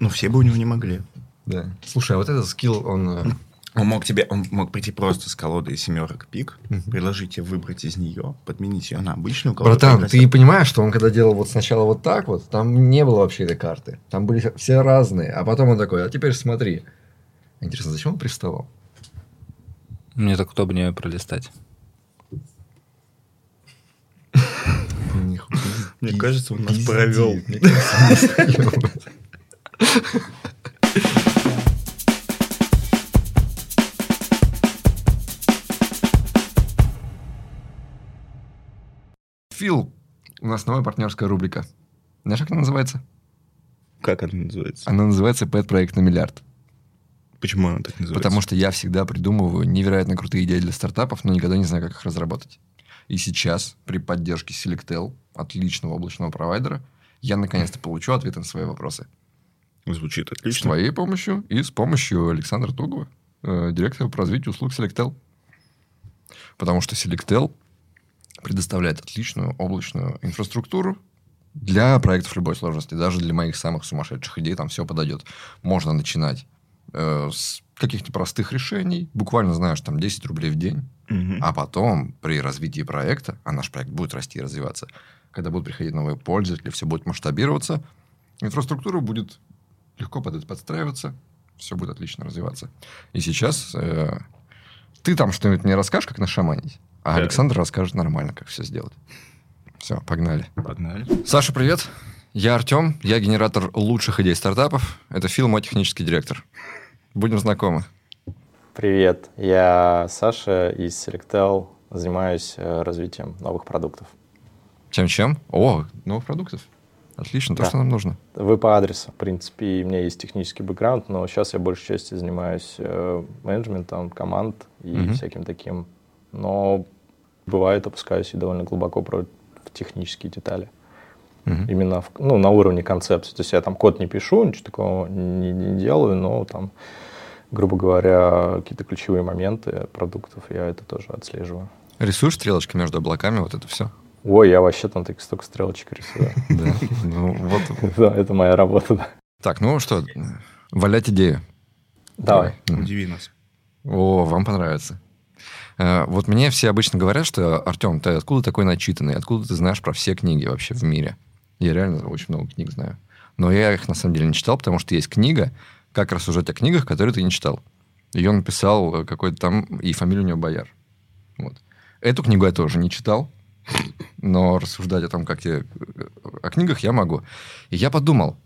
Ну, все бы у него не могли. Да. Слушай, а вот этот скилл, он... Он мог тебе, он мог прийти просто с колодой семерок пик, Мгм. предложить тебе выбрать из нее, подменить ее на обычную колоду. Братан, ты понимаешь, что он когда делал вот сначала вот так вот, там не было вообще этой карты. Там были все разные. А потом он такой, а теперь смотри. Интересно, зачем он приставал? Мне так удобнее пролистать. Мне кажется, он нас провел. Фил, у нас новая партнерская рубрика. Знаешь, как она называется? Как она называется? Она называется «Пэт-проект на миллиард». Почему она так называется? Потому что я всегда придумываю невероятно крутые идеи для стартапов, но никогда не знаю, как их разработать. И сейчас, при поддержке Selectel, отличного облачного провайдера, я наконец-то получу ответы на свои вопросы. Звучит С отлично. твоей помощью и с помощью Александра Тугова, э, директора по развитию услуг Selectel. Потому что Selectel предоставляет отличную облачную инфраструктуру для проектов любой сложности. Даже для моих самых сумасшедших идей там все подойдет. Можно начинать э, с каких-то простых решений, буквально, знаешь, там 10 рублей в день, Мгм. а потом при развитии проекта, а наш проект будет расти и развиваться, когда будут приходить новые пользователи, все будет масштабироваться, инфраструктура будет легко под это подстраиваться, все будет отлично развиваться. И сейчас э, ты там что-нибудь мне расскажешь, как нашаманить, а Да. Александр расскажет нормально, как все сделать. Все, погнали. Погнали. Саша, привет. Я Артем, я генератор лучших идей стартапов. Это Фил, мой технический директор. Будем знакомы. Привет, я Саша из Selectel, занимаюсь э, развитием новых продуктов. Чем-чем? О, новых продуктов. Отлично, то, Да. что нам нужно. Вы по адресу, в принципе, у меня есть технический бэкграунд, но сейчас я большей частью занимаюсь э, менеджментом команд и Мгм. всяким таким. Но бывает, опускаюсь и довольно глубоко в технические детали. Мгм. Именно в- ну, на уровне концепции. То есть я там код не пишу, ничего такого не, не делаю, но там, грубо говоря, какие-то ключевые моменты продуктов я это тоже отслеживаю. Рисуешь стрелочки между облаками, вот это все. Ой, я вообще там так столько стрелочек рисую. Да. Ну, вот. Да, это моя работа. Так, ну что, валять идею. Давай. Удиви нас. О, вам понравится. Э, Вот мне все обычно говорят, что Артем, ты откуда такой начитанный? Откуда ты знаешь про все книги вообще в мире? Я реально очень много книг знаю. Но я их на самом деле не читал, потому что есть книга «Как рассуждать о книгах, которые ты не читал». Ее написал э, какой-то там, и фамилия у него Бояр. Вот. Эту книгу я тоже не читал, но рассуждать о том, как я... О книгах я могу. И я подумал,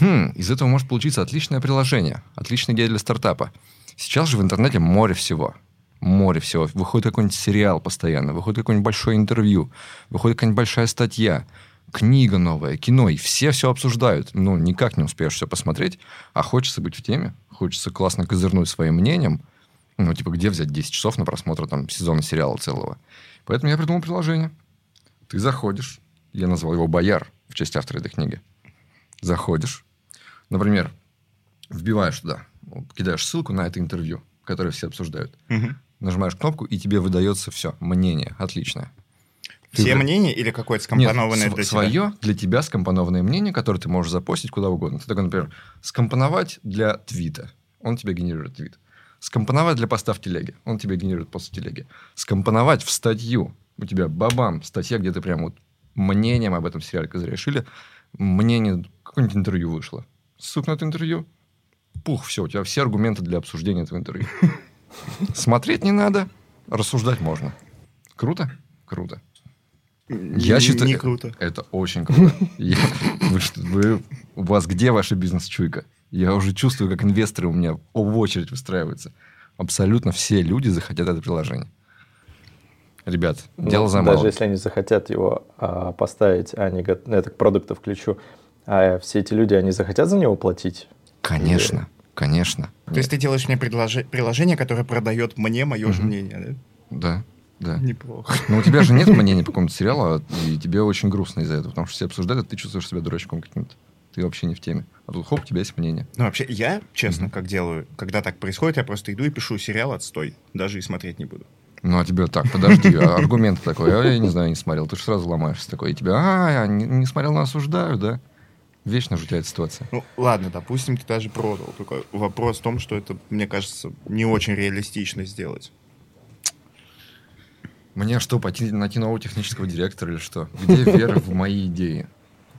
хм, из этого может получиться отличное приложение, отличная идея для стартапа. Сейчас же в интернете море всего. Море всего. Выходит какой-нибудь сериал постоянно, выходит какое-нибудь большое интервью, выходит какая-нибудь большая статья, книга новая, кино, и все все обсуждают. Ну, никак не успеешь все посмотреть, а хочется быть в теме, хочется классно козырнуть своим мнением. Ну, типа, где взять 10 часов на просмотр там сезона сериала целого? Поэтому я придумал приложение. Ты заходишь, я назвал его «Бояр» в честь автора этой книги. Заходишь, например, вбиваешь туда, кидаешь ссылку на это интервью, которое все обсуждают. Мгм. Нажимаешь кнопку, и тебе выдается все. Мнение. Отличное. Ты Все вы- мнения или какое-то Нет, скомпонованное св- для тебя? свое для тебя скомпонованное мнение, которое ты можешь запостить куда угодно. Ты такой, например, скомпоновать для твита. Он тебе генерирует твит. Скомпоновать для поста в телеге. Он тебе генерирует пост в телеге. Скомпоновать в статью. У тебя бабам, статья, где ты прям вот мнением об этом сериале козыряешь. Или мнение, какое-нибудь интервью вышло. Ссылка на это интервью. Пух, все, у тебя все аргументы для обсуждения этого интервью. Смотреть не надо, рассуждать можно. Круто? Круто. Я Не- считаю, Не круто. Это очень круто. Я- вы вы- у вас где ваша бизнес-чуйка? Я уже чувствую, как инвесторы у меня в очередь выстраиваются. Абсолютно все люди захотят это приложение. Ребят, Ну, дело за Даже малым. если они захотят его а, поставить, а они го- ну, это к продукту включу, а все эти люди, они захотят за него платить? Конечно, конечно. То есть ты делаешь мне предложи- приложение, которое продает мне мое же Мгм. мнение, Да, да. да? Неплохо. Но у тебя же нет мнения по какому-то сериалу, а- и тебе очень грустно из-за этого, потому что все обсуждают, а ты чувствуешь себя дурачком каким-то. Ты вообще не в теме. А тут хоп, у тебя есть мнение. Ну, вообще, я, честно, Мгм. как делаю, когда так происходит, я просто иду и пишу сериал «Отстой». Даже и смотреть не буду. Ну, а тебе так, подожди, а аргумент такой, а я не знаю, не смотрел. Ты же сразу ломаешься такой, и тебя, а, я не, не смотрел, но осуждаю, да? Вечно же у тебя эта ситуация. Ну, ладно, допустим, ты даже продал. Только вопрос в том, что это, мне кажется, не очень реалистично сделать. Мне что, пойти найти нового технического директора или что? Где вера в мои идеи?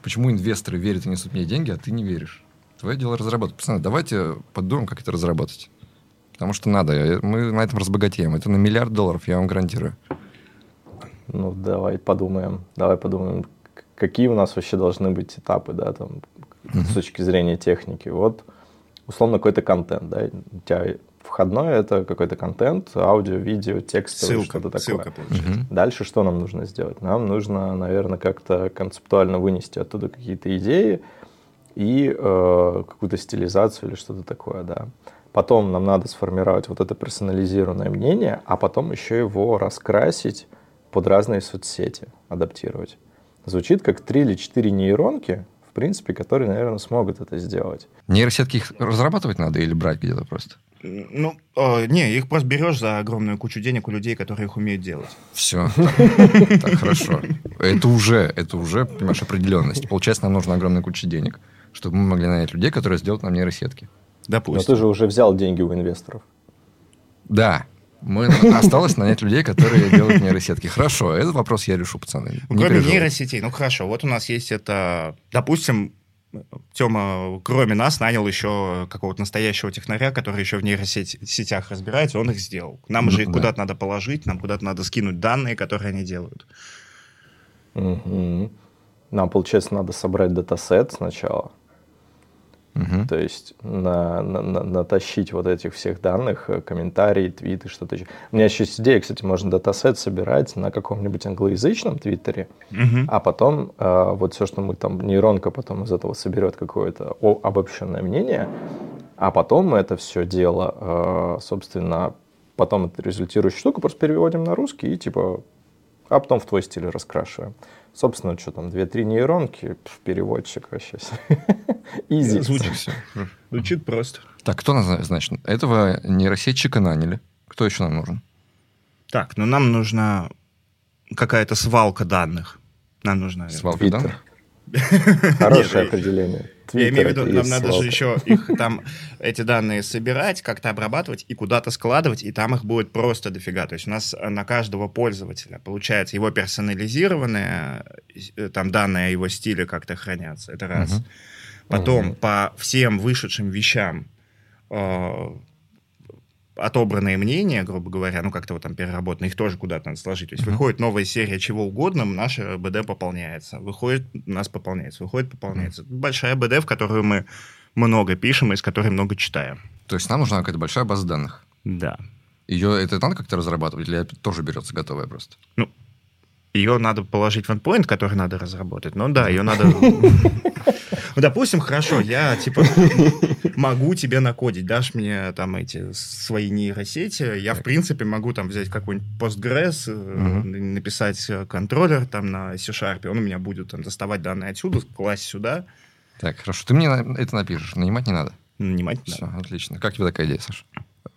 Почему инвесторы верят и несут мне деньги, а ты не веришь? Твое дело разработать. Пацаны, давайте подумаем, как это разработать. Потому что надо. э, Мы на этом разбогатеем. Это на миллиард долларов, я вам гарантирую. Ну, давай подумаем, давай подумаем, какие у нас вообще должны быть этапы, да, там, с точки зрения техники. Вот, условно, какой-то контент, да, у тебя входной это какой-то контент, аудио, видео, Ссылка, что-то такое. ссылка получается. Дальше что нам нужно сделать? Нам нужно, наверное, как-то концептуально вынести оттуда какие-то идеи и э, какую-то стилизацию или что-то такое, да. Потом нам надо сформировать вот это персонализированное мнение, а потом еще его раскрасить под разные соцсети, адаптировать. Звучит как три или четыре нейронки, в принципе, которые, наверное, смогут это сделать. Нейросетки их разрабатывать надо или брать где-то просто? Ну, э, не, их просто берешь за огромную кучу денег у людей, которые их умеют делать. Все. Так, хорошо. Это уже, это уже, понимаешь, определенность. Получается, нам нужна огромная куча денег, чтобы мы могли нанять людей, которые сделают нам нейросетки. Но Допустим. ты же уже взял деньги у инвесторов. Да. Мы, осталось нанять людей, которые делают нейросетки. Хорошо, этот вопрос я решу, пацаны. Не Кроме нейросетей, ну хорошо, вот у нас есть это, допустим, Тема, кроме нас, нанял еще какого-то настоящего технаря, который еще в нейросетях разбирается, он их сделал. Нам же их Да. куда-то надо положить, нам куда-то надо скинуть данные, которые они делают. Мгм. Нам, получается, надо собрать датасет сначала. Мгм. То есть на- на- на- натащить вот этих всех данных, э, комментарии, твиты, что-то еще. У меня еще есть идея, кстати, можно датасет собирать на каком-нибудь англоязычном твиттере, а потом э, вот все, что мы там, нейронка потом из этого соберет какое-то обобщенное мнение, а потом мы это все дело, э, собственно, потом эту результирующую штуку просто переводим на русский и типа, а потом в твой стиль раскрашиваем. Собственно, что там, две-три нейронки, пф, переводчик вообще. Изи. Звучит, звучит просто. Так, кто нас, значит, этого нейросетчика наняли? Кто еще нам нужен? Так, ну нам нужна какая-то свалка данных. Нам нужна... Свалка данных? Хорошее Нет, определение. Я имею в виду, нам надо же свалка. еще их там, эти данные собирать, как-то обрабатывать и куда-то складывать, и там их будет просто дофига. То есть у нас э, на каждого пользователя получается его персонализированные, э, там данные о его стиле как-то хранятся. Это раз. Мгм. Потом Мгм. по всем вышедшим вещам э, отобранные мнения, грубо говоря, ну как-то вот там переработаны, их тоже куда-то надо сложить. То есть Мгм. выходит новая серия чего угодно, наша БД пополняется. Выходит, у нас пополняется. Выходит, пополняется. Большая БД, в которую мы много пишем и из которой много читаем. То есть нам нужна какая-то большая база данных. Да. Ее это надо как-то разрабатывать, или тоже берется готовая просто? Ее надо положить в endpoint, который надо разработать. Ну да, ее надо... Ну, допустим, хорошо, я, типа, могу тебе накодить, дашь мне там эти свои нейросети, я, в принципе, могу там взять какой-нибудь Postgres, э, написать э, контроллер там на C-Sharp, он у меня будет там доставать данные отсюда, класть сюда, Так, хорошо. Ты мне на- это напишешь. Нанимать не надо. нанимать не Все, надо. отлично. Как тебе такая идея, Саша?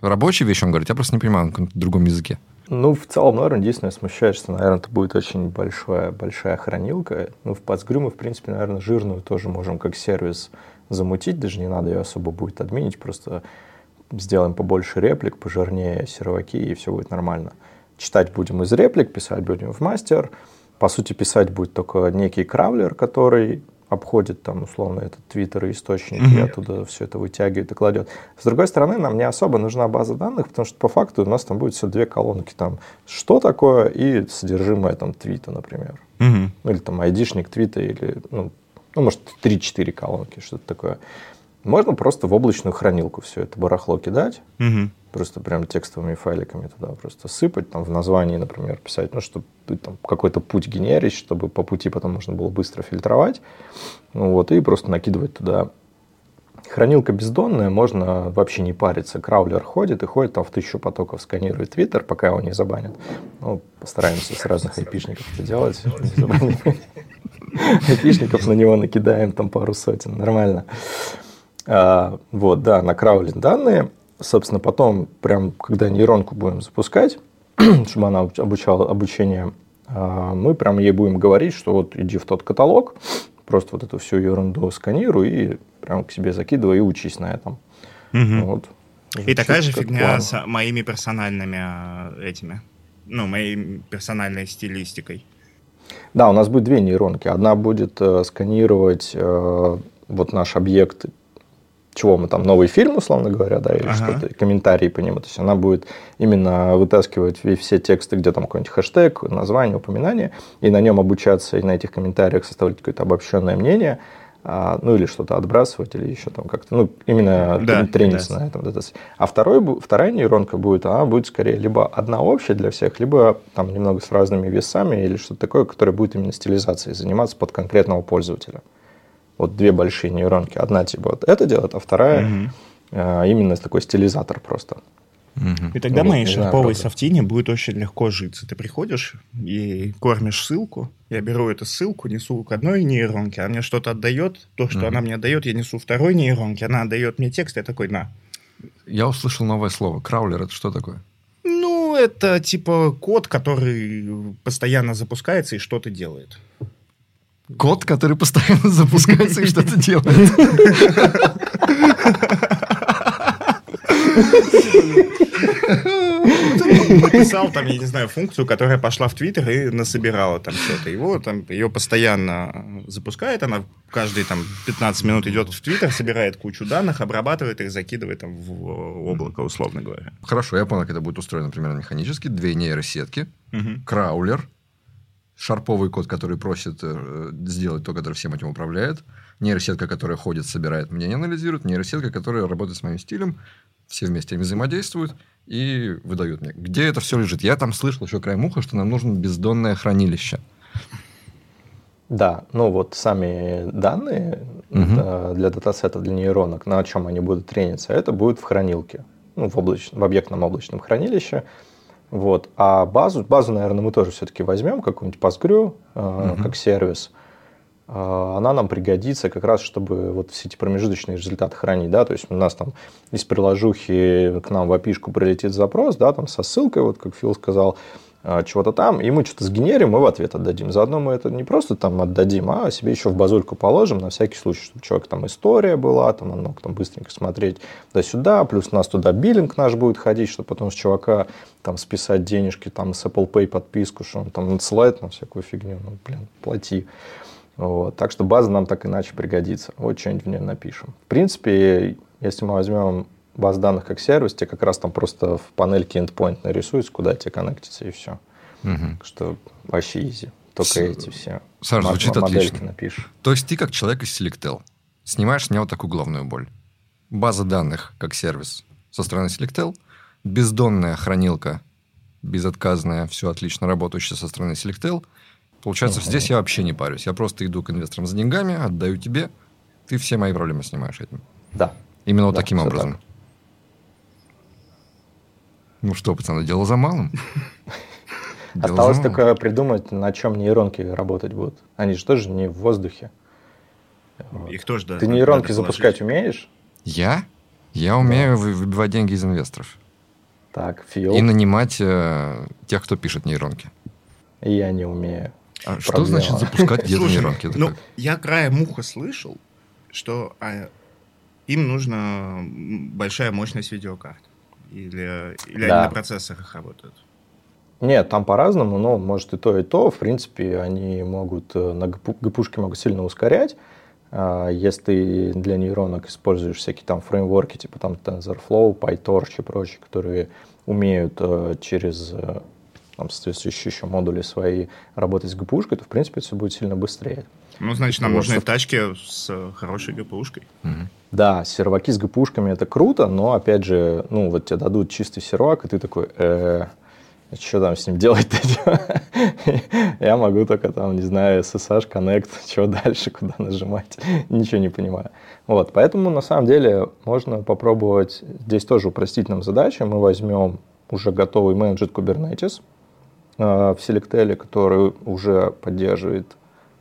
Рабочая вещь, он говорит, я просто не понимаю на каком-то другом языке. Ну, в целом, наверное, единственное что, наверное, это будет очень большая, большая хранилка. Ну, в Postgre мы, в принципе, наверное, жирную тоже можем как сервис замутить, даже не надо ее особо будет админить, просто сделаем побольше реплик, пожирнее серваки, и все будет нормально. Читать будем из реплик, писать будем в мастер. По сути, писать будет только некий кравлер, который обходит там условно этот твиттер и источник, и оттуда все это вытягивает и кладет. С другой стороны, нам не особо нужна база данных, потому что по факту у нас там будет все две колонки, там что такое и содержимое там твита, например. Ну, или там айдишник твита, или, ну, ну может, 3-4 колонки, что-то такое. Можно просто в облачную хранилку все это барахло кидать, Мгм. Просто прям текстовыми файликами туда просто сыпать, там в названии, например, писать, ну, чтобы там какой-то путь генерить, чтобы по пути потом можно было быстро фильтровать, ну, вот, и просто накидывать туда. Хранилка бездонная, можно вообще не париться. Краулер ходит и ходит там в тысячу потоков, сканирует Твиттер, пока его не забанят. Ну, постараемся с разных айпишников это делать. Айпишников на него накидаем там пару сотен, нормально. А, вот, да, накраулим данные. Собственно, потом, прям, когда нейронку будем запускать, чтобы она обучала обучение, а, мы прям ей будем говорить, что вот иди в тот каталог, просто вот эту всю ерунду сканируй и прям к себе закидывай и учись на этом. Мгм. Вот. И такая же фигня план. с моими персональными а, этими, ну, моей персональной стилистикой. Да, у нас будет две нейронки. Одна будет э, сканировать э, вот наш объект, чего мы там, новый фильм, условно говоря, да, или Ага. что-то, комментарии по нему. То есть она будет именно вытаскивать все тексты, где там какой-нибудь хэштег, название, упоминание, и на нем обучаться, и на этих комментариях составлять какое-то обобщенное мнение, а, ну или что-то отбрасывать, или еще там как-то, ну именно Да, трени- трениться да. на этом. А второй, вторая нейронка будет, она будет скорее либо одна общая для всех, либо там немного с разными весами или что-то такое, которое будет именно стилизацией заниматься под конкретного пользователя. Вот две большие нейронки. Одна типа вот это делает, а вторая Мгм. э, именно такой стилизатор просто. Мгм. И тогда Ну, моей шерповой софтине будет очень легко житься. Ты приходишь и кормишь ссылку, я беру эту ссылку, несу к одной нейронке, она мне что-то отдает, то, что Мгм. она мне отдает, я несу второй нейронке, она отдает мне текст, я такой, на. Я услышал новое слово. Краулер это что такое? Ну, это типа код, который постоянно запускается и что-то делает. Код, который постоянно запускается и что-то делает. Написал там, я не знаю, функцию, которая пошла в Твиттер и насобирала там что-то. Его там, ее постоянно запускает, она каждые там 15 минут идет в Твиттер, собирает кучу данных, обрабатывает их, закидывает там в облако, условно говоря. Хорошо, я понял, как это будет устроено примерно механически. Две нейросетки, краулер, шарповый код, который просит э, сделать то, который всем этим управляет, нейросетка, которая ходит, собирает мнение, анализирует, нейросетка, которая работает с моим стилем, все вместе они взаимодействуют и выдают мне. Где это все лежит? Я там слышал еще краем уха, что нам нужно бездонное хранилище. Да, ну вот сами данные э, для датасета, для нейронок, на чем они будут трениться, это будет в хранилке, ну, в, облач... в объектном облачном хранилище. Вот. А базу, базу, наверное, мы тоже все-таки возьмем, какую-нибудь Postgre, э, Мгм. как сервис. Э, Она нам пригодится как раз, чтобы вот все эти промежуточные результаты хранить, да, то есть у нас там из приложухи к нам в API прилетит запрос, да, там со ссылкой, вот как Фил сказал, э, чего-то там, и мы что-то сгенерим и в ответ отдадим. Заодно мы это не просто там отдадим, а себе еще в базульку положим на всякий случай, чтобы человек там история была, там он мог там быстренько смотреть до-сюда, плюс у нас туда биллинг наш будет ходить, чтобы потом с чувака там списать денежки там с Apple Pay подписку, что он там надсылает нам всякую фигню, ну, блин, плати. Вот. Так что база нам так иначе пригодится. Вот что-нибудь в нее напишем. В принципе, если мы возьмем баз данных как сервис, тебе как раз там просто в панельке endpoint нарисуется, куда тебе коннектится и все. Мгм. Что вообще изи. Только С- эти все Саш, мо- звучит модельки отлично. напишешь. То есть ты как человек из Selectel снимаешь с меня вот такую главную боль. База данных как сервис со стороны Selectel, бездонная хранилка, безотказная, все отлично работающая со стороны Selectel. Получается, Мгм. здесь я вообще не парюсь. Я просто иду к инвесторам за деньгами, отдаю тебе, ты все мои проблемы снимаешь этим. Да. Именно вот Да, таким всё образом. так. Ну что, пацаны, дело за малым. Дело Осталось за малым. только придумать, на чем нейронки работать будут. Они же тоже не в воздухе. Вот. Их тоже, да. Ты нейронки запускать умеешь? Я? Я умею вы- выбивать деньги из инвесторов. Так, Фил. И нанимать э, тех, кто пишет нейронки. Я не умею. А что значит запускать где-то нейронки? Ну, я краем уха слышал, что а, им нужна большая мощность видеокарт. Или, или Да. они на процессорах работают. Нет, там по-разному, но может и то, и то. В принципе, они могут э, на ГПУ ГПУшке могут сильно ускорять. А, Если ты для нейронок используешь всякие там фреймворки, типа там TensorFlow, PyTorch и прочие, которые умеют э, через э, там, соответствующие еще модули свои работать с ГПУшкой, то, в принципе, все будет сильно быстрее. Ну, значит, нам нужны тачки с хорошей ГПУшкой. Да, серваки с ГПУшками это круто, но опять же, ну вот тебе дадут чистый сервак, и ты такой, э, что там с ним делать-то? Я могу только там, не знаю, SSH, Connect, что дальше, куда нажимать, ничего не понимаю. Вот, поэтому на самом деле можно попробовать здесь тоже упростить нам задачу. Мы возьмем уже готовый менеджер Kubernetes э, в Selectel, который уже поддерживает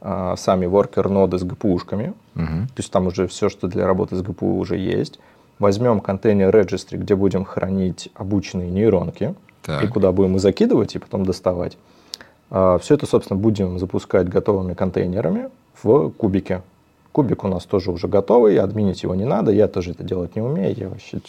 э, сами worker-ноды с ГПУшками. Мгм. То есть там уже все, что для работы с ГПУ уже есть. Возьмем контейнер registry, где будем хранить обученные нейронки, Так. и куда будем и закидывать, и потом доставать. Все это, собственно, будем запускать готовыми контейнерами в кубике. Кубик у нас тоже уже готовый, админить его не надо, я тоже это делать не умею, я вообще.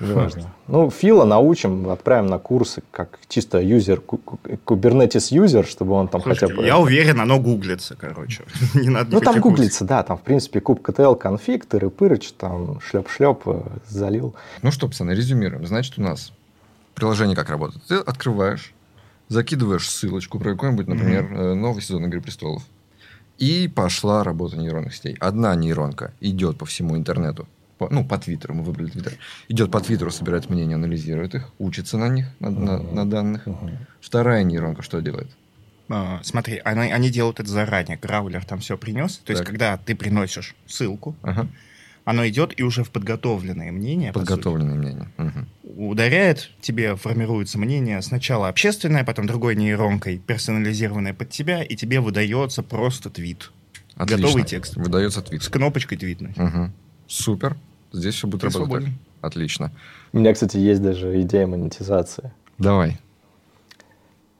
Неважно. Ну, Фила научим, отправим на курсы, как чисто юзер, Kubernetes юзер, чтобы он там Слушайте, хотя бы... я уверен, оно гуглится, короче. Не надо Ну, там гуглится, да, там, в принципе, КТЛ, конфиг, тыры-пырыч, там, шлеп-шлеп, э, залил. Ну что, пацаны, резюмируем. Значит, у нас приложение как работает? Ты открываешь, закидываешь ссылочку про какой-нибудь, например, э, новый сезон «Игры престолов». И пошла работа нейронных сетей. Одна нейронка идет по всему интернету, по- ну, по Твиттеру, мы выбрали Твиттер. Идет по Твиттеру, собирает мнения, анализирует их, учится на них, на, на- на данных. Вторая нейронка что делает? А, Смотри, они, они делают это заранее. Граулер там все принес. То есть, Так. когда ты приносишь ссылку, Ага. Оно идет и уже в подготовленное мнение. по. Подготовленное мнение. Мгм. Ударяет, тебе формируется мнение сначала общественное, потом другой нейронкой, персонализированное под тебя, и тебе выдается просто твит. Отлично. Готовый текст. Выдается твит. С кнопочкой твитнуть. Мгм. Супер. Здесь все будет Ты работать. так. свободен. Отлично. У меня, кстати, есть даже идея монетизации. Давай.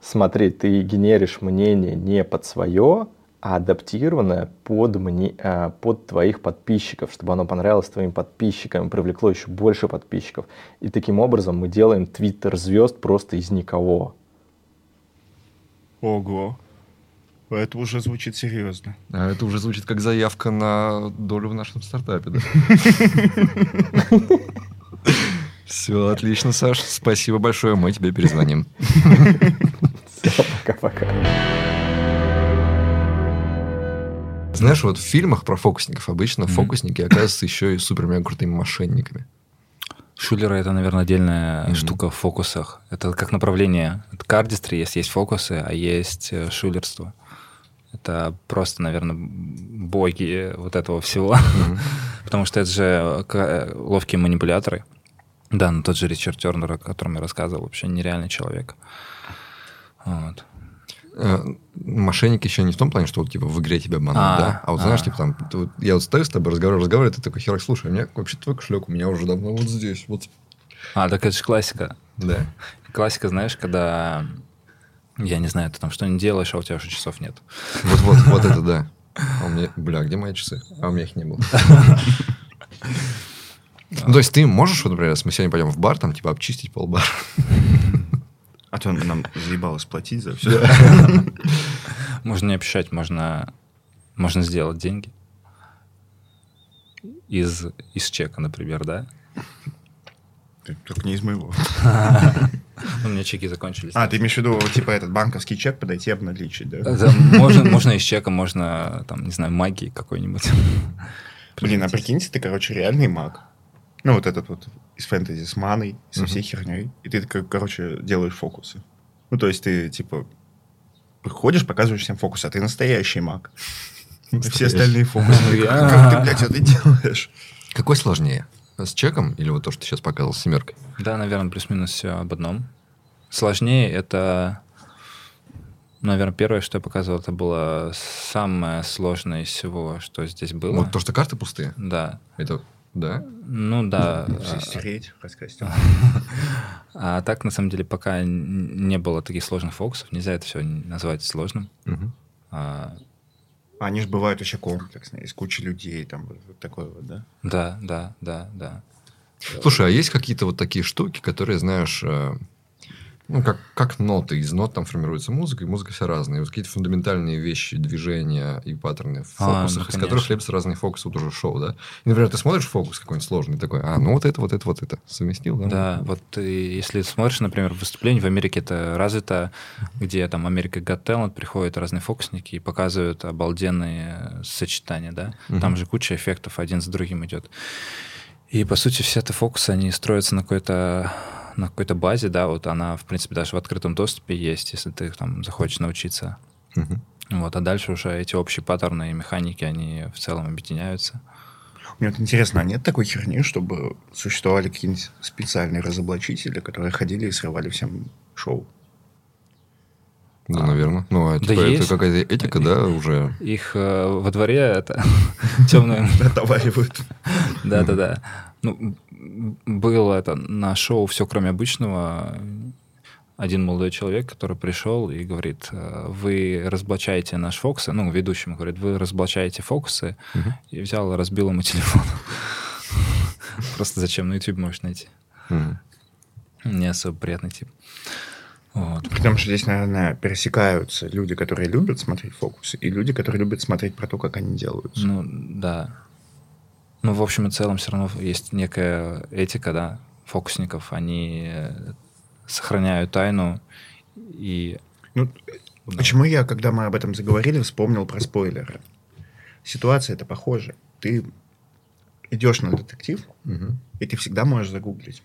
Смотри, ты генеришь мнение не под свое, а адаптированное под, мне, а, под твоих подписчиков, чтобы оно понравилось твоим подписчикам, привлекло еще больше подписчиков. И таким образом мы делаем твиттер звезд просто из никого. Ого. Это уже звучит серьезно. А это уже звучит как заявка на долю в нашем стартапе, да? Все, отлично, Саш. Спасибо большое, мы тебе перезвоним. Все, пока-пока. Знаешь, вот в фильмах про фокусников обычно фокусники оказываются еще и супер-мега крутыми мошенниками. Шулеры это, наверное, отдельная Мгм. штука в фокусах. Это как направление. Это кардистри есть, есть фокусы, а есть э, шулерство. Это просто, наверное, боги вот этого всего. Потому что это же э, ловкие манипуляторы. Да, но тот же Ричард Тернер, о котором я рассказывал, вообще нереальный человек. Вот. Э, Мошенники еще не в том плане, что вот типа в игре тебя обманут, А, да? А вот знаешь, а. типа там, вот- я вот стою с тобой, разговариваю, разговариваю, ты такой, херак, слушай, у меня вообще твой кошелек, у меня уже давно вот здесь, вот. А, так это же классика. Да. Классика, знаешь, когда, я не знаю, ты там что-нибудь делаешь, а у тебя уже часов нет. Вот-вот, вот это да. А у меня, бля, где мои часы? А у меня их не было. Ну, то есть ты можешь, вот, например, если мы сегодня пойдем в бар, там, типа, обчистить полбара. А то нам заебалось платить за все. Можно не обещать, можно, можно сделать деньги. Из, из чека, например, да? Только не из моего. У меня чеки закончились. А, ты имеешь в виду, типа, этот банковский чек подойти и обналичить, да? Можно, можно из чека, можно, там, не знаю, магии какой-нибудь. Блин, а прикиньте, ты, короче, реальный маг. Ну, вот этот вот из фэнтези с маной, со всей херней. И ты, короче, делаешь фокусы. Ну, то есть ты, типа, ходишь, показываешь всем фокусы, а ты настоящий маг. Все остальные фокусы. Ну, Как ты, блядь, это делаешь? Какой сложнее? С чеком или вот то, что ты сейчас показывал, с семеркой? Да, наверное, плюс-минус все об одном. Сложнее это, наверное, первое, что я показывал, это было самое сложное из всего, что здесь было. Вот то, что карты пустые, Да. это, да? Ну да. Все стереть, раскрасить. А так, на самом деле, пока не было таких сложных фокусов, нельзя это все назвать сложным. А, Они же бывают вообще комплексные, из кучи людей, там, вот вот такое вот, да? да, да, да, да. Слушай, а есть какие-то вот такие штуки, которые, знаешь, э, ну, как, как ноты. Из нот там формируется музыка, и музыка вся разная. И вот какие-то фундаментальные вещи, движения и паттерны в А, фокусах, ну, из которых лепятся разные фокусы, вот уже шоу, да? И, например, ты смотришь фокус какой-нибудь сложный, такой, а, ну вот это, вот это, вот это. Совместил, да? Да, вот ты, если смотришь, например, выступление в Америке, это развито, где там Америка Got Talent, приходят разные фокусники и показывают обалденные сочетания, да? Мгм. Там же куча эффектов один за другим идет. И, по сути, все это фокусы, они строятся на какой-то на какой-то базе, да, вот она, в принципе, даже в открытом доступе есть, если ты там захочешь научиться. Мгм. Вот, а дальше уже эти общие паттерны и механики, они в целом объединяются. Мне вот интересно, а нет такой херни, чтобы существовали какие-нибудь специальные разоблачители, которые ходили и срывали всем шоу? Да, А. наверное. Ну, а Да типа, это есть. какая-то этика, да, уже. Их э, во дворе это темная Отоваривают. Да-да-да. Ну, было это на шоу «Все, кроме обычного». Один молодой человек, который пришел и говорит, э, вы разоблачаете наш фокус, ну, ведущему говорит, вы разоблачаете фокусы, Мгм. и взял и разбил ему телефон. Просто зачем? На YouTube можешь найти. Не особо приятный тип. Вот. Потому что здесь, наверное, пересекаются люди, которые любят смотреть фокусы, и люди, которые любят смотреть про то, как они делаются. Ну, да. Ну, в общем и целом, все равно есть некая этика, да, фокусников. Они э, сохраняют тайну и... Ну, да. Почему я, когда мы об этом заговорили, вспомнил про спойлеры? Ситуация это похожа. Ты идешь на детектив, Мгм. и ты всегда можешь загуглить,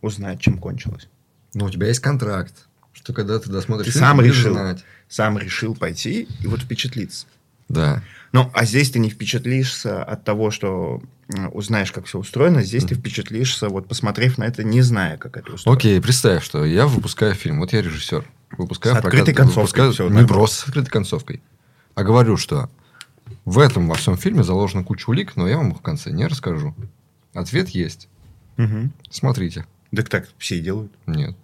узнать, чем кончилось. Ну, у тебя есть контракт, что когда ты досмотришь Ты фильм, сам решил. знать. Сам решил пойти и вот впечатлиться. Да. Ну, а здесь ты не впечатлишься от того, что э, узнаешь, как все устроено. Здесь ты впечатлишься, вот посмотрев на это, не зная, как это устроено. Окей, представь, что я выпускаю фильм. Вот я режиссер. Выпускаю С открытой прокат- концовкой выпускаю- всё, Не да? просто с открытой концовкой. А говорю, что в этом во всем фильме заложена куча улик, но я вам их в конце не расскажу. Ответ есть. Мгм. Смотрите. Так так все и делают. Нет.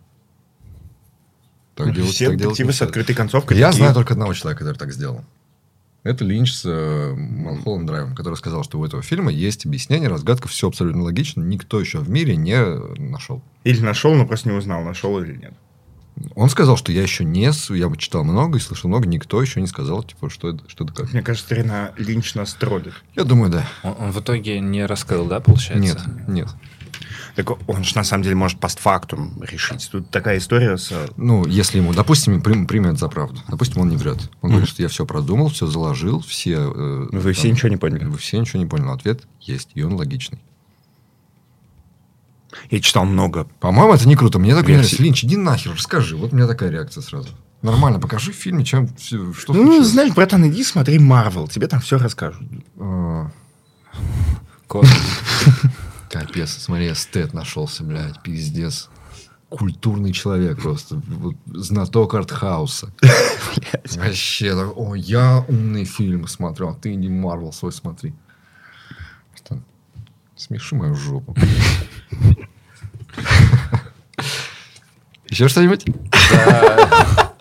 Так делать, все так не с открытой концовкой. Я такие- знаю только одного человека, который так сделал. Это Линч с э, Малхолланд Драйвом, который сказал, что у этого фильма есть объяснение, разгадка, все абсолютно логично, никто еще в мире не нашел. Или нашел, но просто не узнал, нашел или нет. Он сказал, что я еще не... Я бы читал много и слышал много, никто еще не сказал, типа, что это, что это как. Мне кажется, старина Линч нас троллит. Я думаю, да. Он, он в итоге не раскрыл, да, получается? Нет, нет. Так он же на самом деле может постфактум решить. Тут такая история с... э, Ну, если ему, допустим, прим- примет за правду. Допустим, он не врет. Он говорит, что я все продумал, все заложил, все... э, Вы все там, ничего не поняли. Вы все ничего не поняли. Ответ есть, и он логичный. Я читал много. По-моему, это не круто. Мне так нравится. Линч, иди нахер, расскажи. Вот у меня такая реакция сразу. Нормально, покажи в фильме, чем, всё- что Ну, случилось. знаешь, братан, иди смотри Марвел, тебе там все расскажут. А, Космос. Капец, смотри, эстет нашелся, блядь, пиздец. Культурный человек просто. Вот, знаток артхауса. Вообще, так, о, я умный фильм смотрел, а ты иди Марвел свой смотри. Что? Смеши мою жопу. Еще что-нибудь? Да.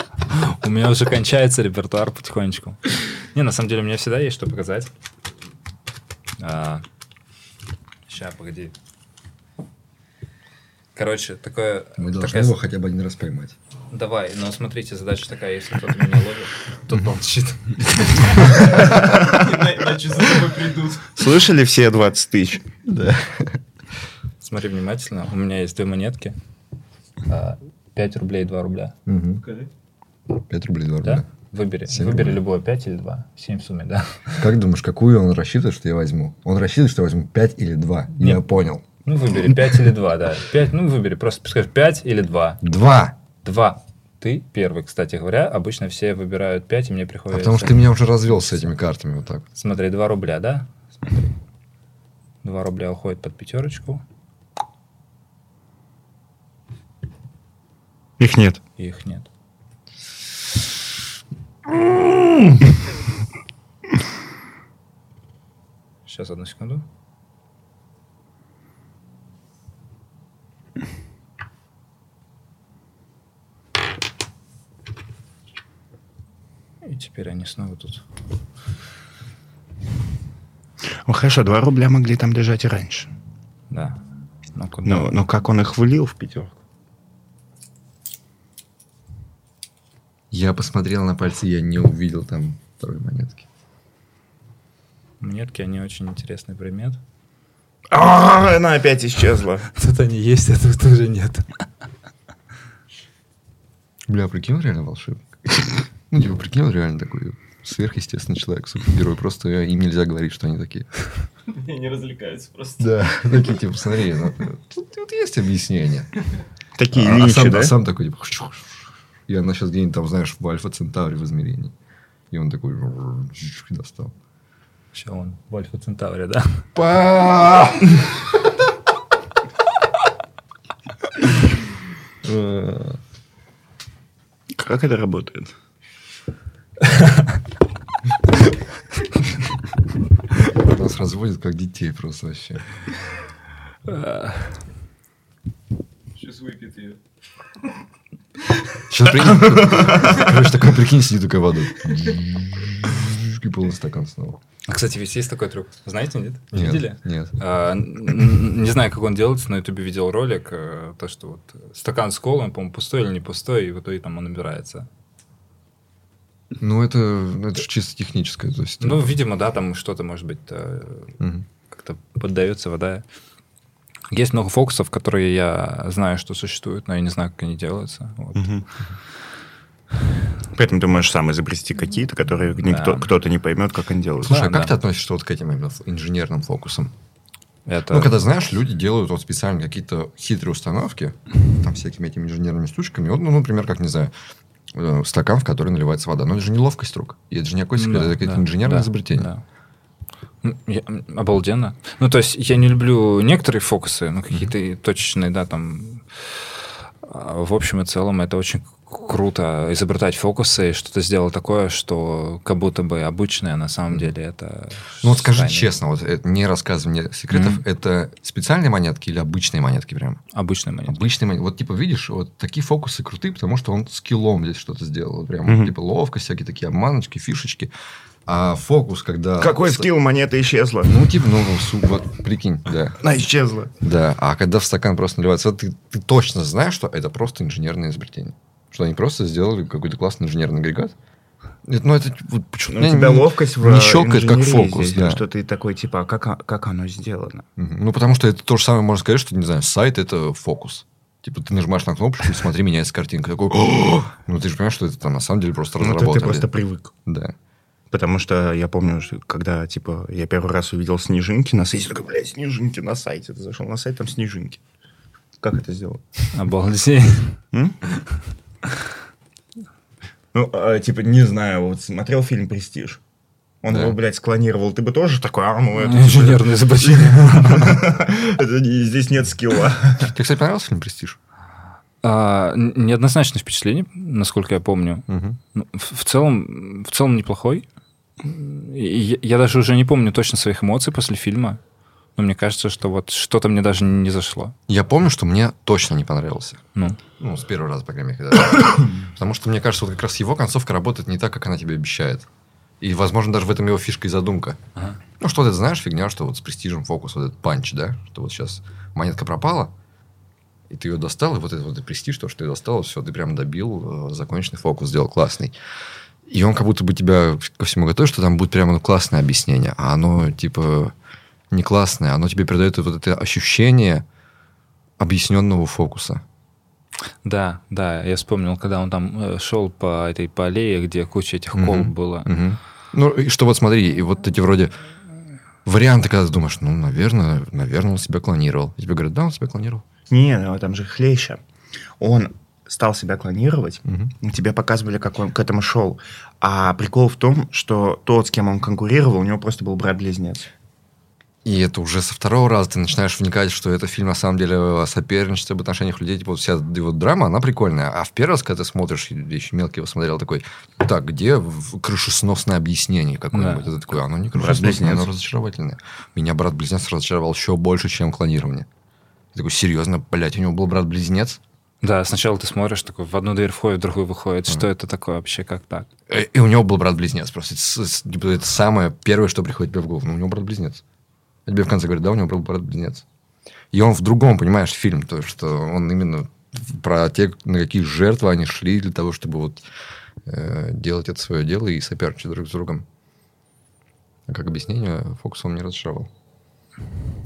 У меня уже кончается репертуар потихонечку. Не, на самом деле, у меня всегда есть что показать. Сейчас, погоди. Короче, такое... Мы должны такая- его хотя бы один раз поймать. Давай, но смотрите, задача такая, если кто-то меня ловит, тот молчит. Иначе за тобой придут. Слышали все 20 тысяч? Да. Смотри внимательно, у меня есть две монетки. 5 рублей и 2 рубля. Покажи. 5 рублей, 2 Да? рубля. Выбери. Семь Выбери любое, 5 или 2. 7 в сумме, да. Как думаешь, какую он рассчитывает, что я возьму? Он рассчитывает, что я возьму 5 или 2. Я Нет. понял. Ну, выбери 5 или 2, да. 5, ну, выбери, просто скажи 5 или 2. 2. 2. Ты первый, кстати говоря. Обычно все выбирают 5, и мне А приходится... потому что ты меня уже развел с этими картами вот так. Смотри, 2 рубля, да? Смотри. 2 рубля уходит под пятерочку. Их нет. их нет. Сейчас, одну секунду. И теперь они снова тут. Ну хорошо, 2 рубля могли там лежать и раньше. Да. Ну, куда? Но, но как он их влил в пятерку? Я посмотрел на пальцы, я не увидел там второй монетки. Монетки, они очень интересный предмет. А, она опять исчезла. Тут они есть, а тут уже нет. Бля, прикинь, он реально волшебник. Ну, типа, прикинь, он реально такой сверхъестественный человек, супергерой. Просто им нельзя говорить, что они такие. Они развлекаются просто. Да, такие, типа, смотри, ну, тут, есть объяснение. Такие а, а линчи, сам, да? а сам такой, типа, и она сейчас где-нибудь там, знаешь, в Альфа Центавре в измерении. И он такой достал. Все, он в Альфа Центавре, да? Па! Э, Как это работает? Нас разводят как детей просто вообще. Сейчас выпьет ее. Сейчас прикинь, короче, такой, прикинь, сидит такая вода. И полный стакан снова. А, кстати, ведь есть такой трюк. Знаете, нет? Не Нет, видели? Нет. А, не знаю, как он делается, на ютубе видел ролик, э, то, что вот стакан с колой, он, по-моему, пустой или не пустой, и в итоге там он набирается. Ну, это, это же чисто техническое. То есть, Ну, видимо, да, там что-то, может быть, Мгм. как-то поддается вода. Есть много фокусов, которые я знаю, что существуют, но я не знаю, как они делаются. Вот. Поэтому ты можешь сам изобрести какие-то, которые никто, Да. кто-то не поймет, как они делают. Слушай, а Да, как да. ты относишься вот к этим именно инженерным фокусам? Это... Ну, когда, знаешь, люди делают вот специально какие-то хитрые установки, там, всякими этими инженерными штучками. Вот, ну, например, как, не знаю, э, стакан, в который наливается вода. Но это же не ловкость рук. И это же не какой секрет, Да, это какое-то да, инженерное да, изобретение. да. Я- обалденно. Ну, то есть я не люблю некоторые фокусы, ну, какие-то и точечные, да, там. А В общем и целом это очень круто изобретать фокусы и что-то сделать такое, что как будто бы обычное, а на самом деле это... Ну вот скажи состояние. честно, вот это не рассказывай мне секретов, Мгм. это специальные монетки или обычные монетки прям? Обычная монета. Обычные монетки. Вот типа видишь, вот такие фокусы крутые, потому что он скиллом здесь что-то сделал. Прям Мгм. типа ловкость, всякие такие обманочки, фишечки. А фокус, когда... Какой скилл монета исчезла? Ну, типа, ну, су- вот прикинь, да. Она исчезла. Да, а когда в стакан просто наливается, ты, ты точно знаешь, что это просто инженерное изобретение. Что они просто сделали какой-то классный инженерный агрегат. Это- Ну, это вот почему Ну, у тебя ловкость в не щелкает, как фокус, здесь, да. Что ты такой, типа, а как, о- как оно сделано? Ну, потому что это то же самое можно сказать, что, не знаю, сайт это фокус. Типа, ты нажимаешь на кнопочку, и смотри, меняется картинка. Такой, ну, ты же понимаешь, что это там на самом деле просто Ну, разработали. ты просто привык. Да. Потому что я помню, что когда, типа, я первый раз увидел снежинки на сайте, такой, блядь, снежинки на сайте. Ты зашел на сайт, там снежинки. Как это сделать? Обалдеть. Ну, а, типа, не знаю, вот смотрел фильм «Престиж». Он Да. его, блядь, склонировал. Ты бы тоже такой, а, ну, это... Инженерное изобретение. это не- Здесь нет скилла. Тебе, кстати, понравился фильм «Престиж»? А, Неоднозначное впечатление, насколько я помню. Ну, В в целом, в целом неплохой. Я я даже уже не помню точно своих эмоций после фильма. Но мне кажется, что вот что-то мне даже не зашло. Я помню, что мне точно не понравился. Ну, Ну, с первого раза, по крайней мере. когда- Потому что, мне кажется, вот как раз его концовка работает не так, как она тебе обещает. И, возможно, даже в этом его фишка и задумка. Ага. Ну, что ты знаешь, фигня, что вот с престижем фокус, вот этот панч, да? Что вот сейчас монетка пропала, и ты ее достал, и вот этот вот и престиж, то, что ты достал, все, ты прям добил, э, законченный фокус сделал классный. И он как будто бы тебя ко всему готовит, что там будет прямо ну, классное объяснение, а оно, типа, не классное, оно тебе передает вот это ощущение объясненного фокуса. да, да, я вспомнил, когда он там э, шел по этой по аллее, где куча этих колб было. Мгм. Ну, и что вот смотри, и вот эти вроде варианты, когда ты думаешь, ну, наверное, наверное, он себя клонировал. И тебе говорят, да, он себя клонировал. Не, ну, там же хлеща. Он стал себя клонировать, и тебе показывали, как он к этому шел. А прикол в том, что тот, с кем он конкурировал, у него просто был брат-близнец. И это уже со второго раза ты начинаешь вникать, что это фильм на самом деле о соперничестве, об отношениях людей. Типа вот вся его драма, она прикольная. А в первый раз, когда ты смотришь, я еще мелкий его смотрел, такой, так, где крышесносное объяснение какое-нибудь? Да. Это такое, оно не крышесносное, оно разочаровательное. Меня брат-близнец разочаровал еще больше, чем клонирование. Я такой, серьезно, блядь, у него был брат-близнец? Да, сначала ты смотришь, такой, в одну дверь входит, в другую выходит. Что это такое вообще, как так? Э, И у него был брат-близнец. Просто это, типа, это самое первое, что приходит тебе в голову. Ну, у него брат-близнец. А тебе в конце говорят, да, у него был брат-близнец. И он в другом, понимаешь, фильм. То, что он именно про те, на какие жертвы они шли для того, чтобы вот э, делать это свое дело и соперничать друг с другом. А как объяснение, фокус он не разочаровал.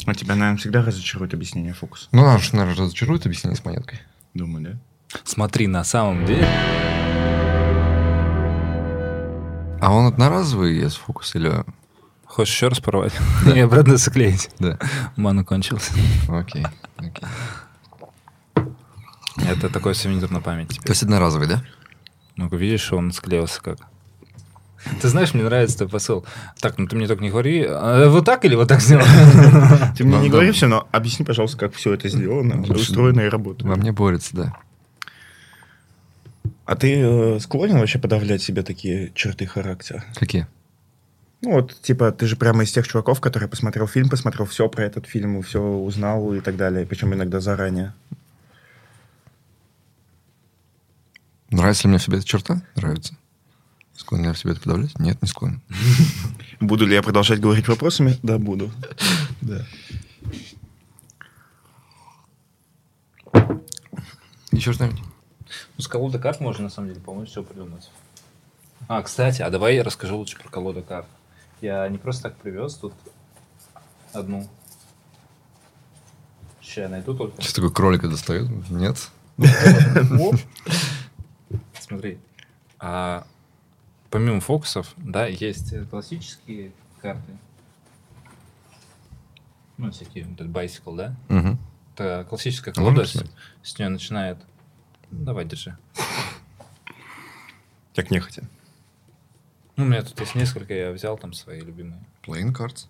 А тебя, наверное, всегда разочарует объяснение фокуса. Ну, нас, наверное, разочарует объяснение с монеткой. Думаю, да? Смотри, на самом деле... А он одноразовый из фокуса или... Хочешь еще раз порвать? И обратно заклеить. Да. Ману кончился. Окей. окей. Это такой сувенир на память. То есть одноразовый, да? Ну, видишь, он склеился как. Ты знаешь, мне нравится твой посыл. Так, ну ты мне только не говори, а вот так или вот так сделал? Ты мне не говори все, но объясни, пожалуйста, как все это сделано, устроено и работает. Во мне борется, да. А ты э, склонен вообще подавлять себе такие черты характера? Какие? Ну вот, типа, ты же прямо из тех чуваков, которые посмотрел фильм, посмотрел все про этот фильм, все узнал и так далее, причем иногда заранее. Нравится ли мне себе эта черта? Нравится. Склонен ли я в себе это подавлять? Нет, не склонен. Буду ли я продолжать говорить вопросами? Да, буду. Да. Еще что-нибудь? Ну, с колоды карт можно, на самом деле, по-моему, все придумать. А, кстати, а давай я расскажу лучше про колоду карт. Я не просто так привез тут одну. Сейчас я найду только. Сейчас такой кролика достает? Нет? Смотри. Помимо фокусов, да, есть э, классические карты. Ну, всякие, вот этот bicycle, да? Угу. Это классическая колода, с, с нее начинает... Ну, давай, держи. Так нехотя. Ну, у меня тут есть несколько, я взял там свои любимые. Playing cards.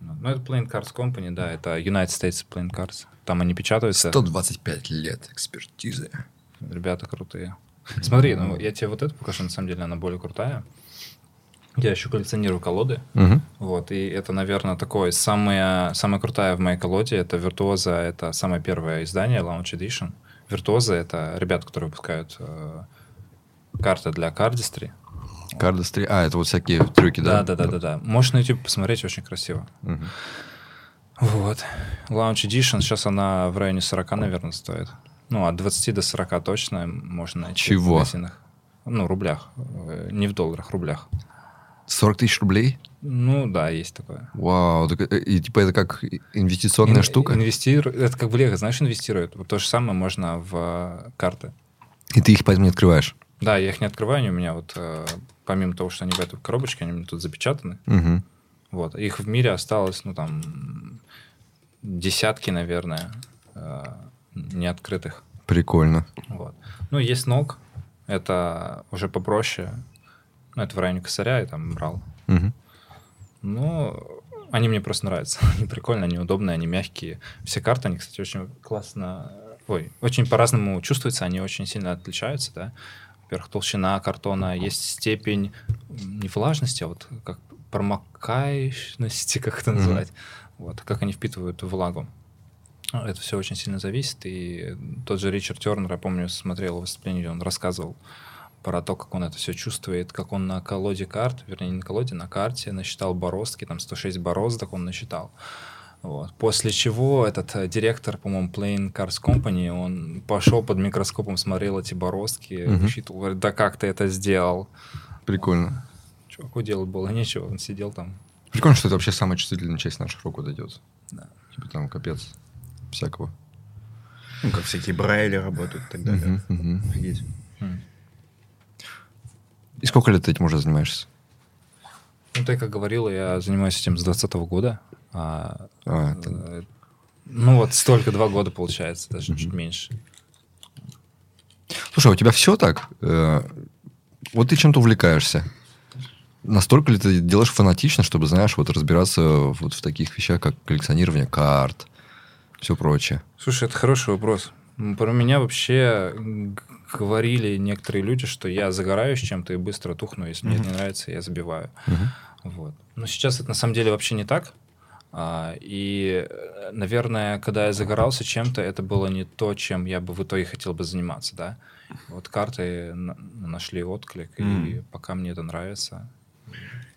Ну, ну, это Playing Cards Company, да, это United States Playing Cards. Там они печатаются. 125 лет экспертизы. Ребята крутые. Смотри, ну, я тебе вот эту покажу, на самом деле она более крутая. Я еще коллекционирую колоды. Мгм. Вот, и это, наверное, такое самое, самая крутая в моей колоде. Это Виртуоза, это самое первое издание, Launch Edition. Виртуоза — это ребята, которые выпускают э, карты для кардистри. Кардас 3. А, это вот всякие трюки, да? Да, да, да, да, да. Можешь на YouTube посмотреть, очень красиво. Мгм. Вот. Launch Edition, сейчас она в районе 40, наверное, стоит. Ну, от 20 до 40 точно можно найти Чего? в магазинах. Ну, рублях. Э, Не в долларах, рублях. 40 тысяч рублей? Ну, да, есть такое. Вау, так, э, и типа это как инвестиционная Ин- штука? Инвестиру... Это как в Лего, знаешь, инвестируют. Вот то же самое можно в э, карты. И ты их поэтому не открываешь? Да, я их не открываю, они у меня вот, э, помимо того, что они в этой коробочке, они у меня тут запечатаны. Мгм. Вот. Их в мире осталось, ну, там, десятки, наверное, э, неоткрытых. Прикольно. Вот. Ну, есть ног, это уже попроще. Ну, это в районе косаря я там брал. Мгм. Ну, они мне просто нравятся. Они прикольные, они удобные, они мягкие. Все карты, они, кстати, очень классно... Ой, очень по-разному чувствуются, они очень сильно отличаются, да. Во-первых, толщина картона, есть степень не влажности, а вот как промокаемости, как это называть. Вот, как они впитывают влагу. А, Это все очень сильно зависит. И тот же Ричард Тернер, я помню, смотрел выступление, он рассказывал про то, как он это все чувствует, как он на колоде карт, вернее, не на колоде, на карте насчитал бороздки, там 106 бороздок он насчитал. Вот. После чего этот э, директор, по-моему, Playing Cards Company, он пошел под микроскопом, смотрел эти бороздки, Мгм. высчитывал, говорит, да как ты это сделал? Прикольно. Чуваку делать было нечего, он сидел там. Прикольно, что это вообще самая чувствительная часть наших рук вот идет. Да. Типа там капец всякого. Ну, как всякие брайли работают и так далее. М. И сколько лет ты этим уже занимаешься? Ну, ты как говорила, я занимаюсь этим с 20 года. А, А, это- э, ну, вот столько, два года получается, даже Мгм. чуть меньше. Слушай, а у тебя все так? Э, Вот ты чем-то увлекаешься. Настолько ли ты делаешь фанатично, чтобы, знаешь, вот разбираться вот в таких вещах, как коллекционирование карт, все прочее? Слушай, это хороший вопрос. Про меня вообще говорили некоторые люди, что я загораюсь чем-то и быстро тухну. Если мне это не нравится, я забиваю. Мгм. Вот. Но сейчас это на самом деле вообще не так. А, И, э, наверное, когда я загорался чем-то, это было не то, чем я бы в итоге хотел бы заниматься, да. Вот карты на- нашли отклик, и М. пока мне это нравится.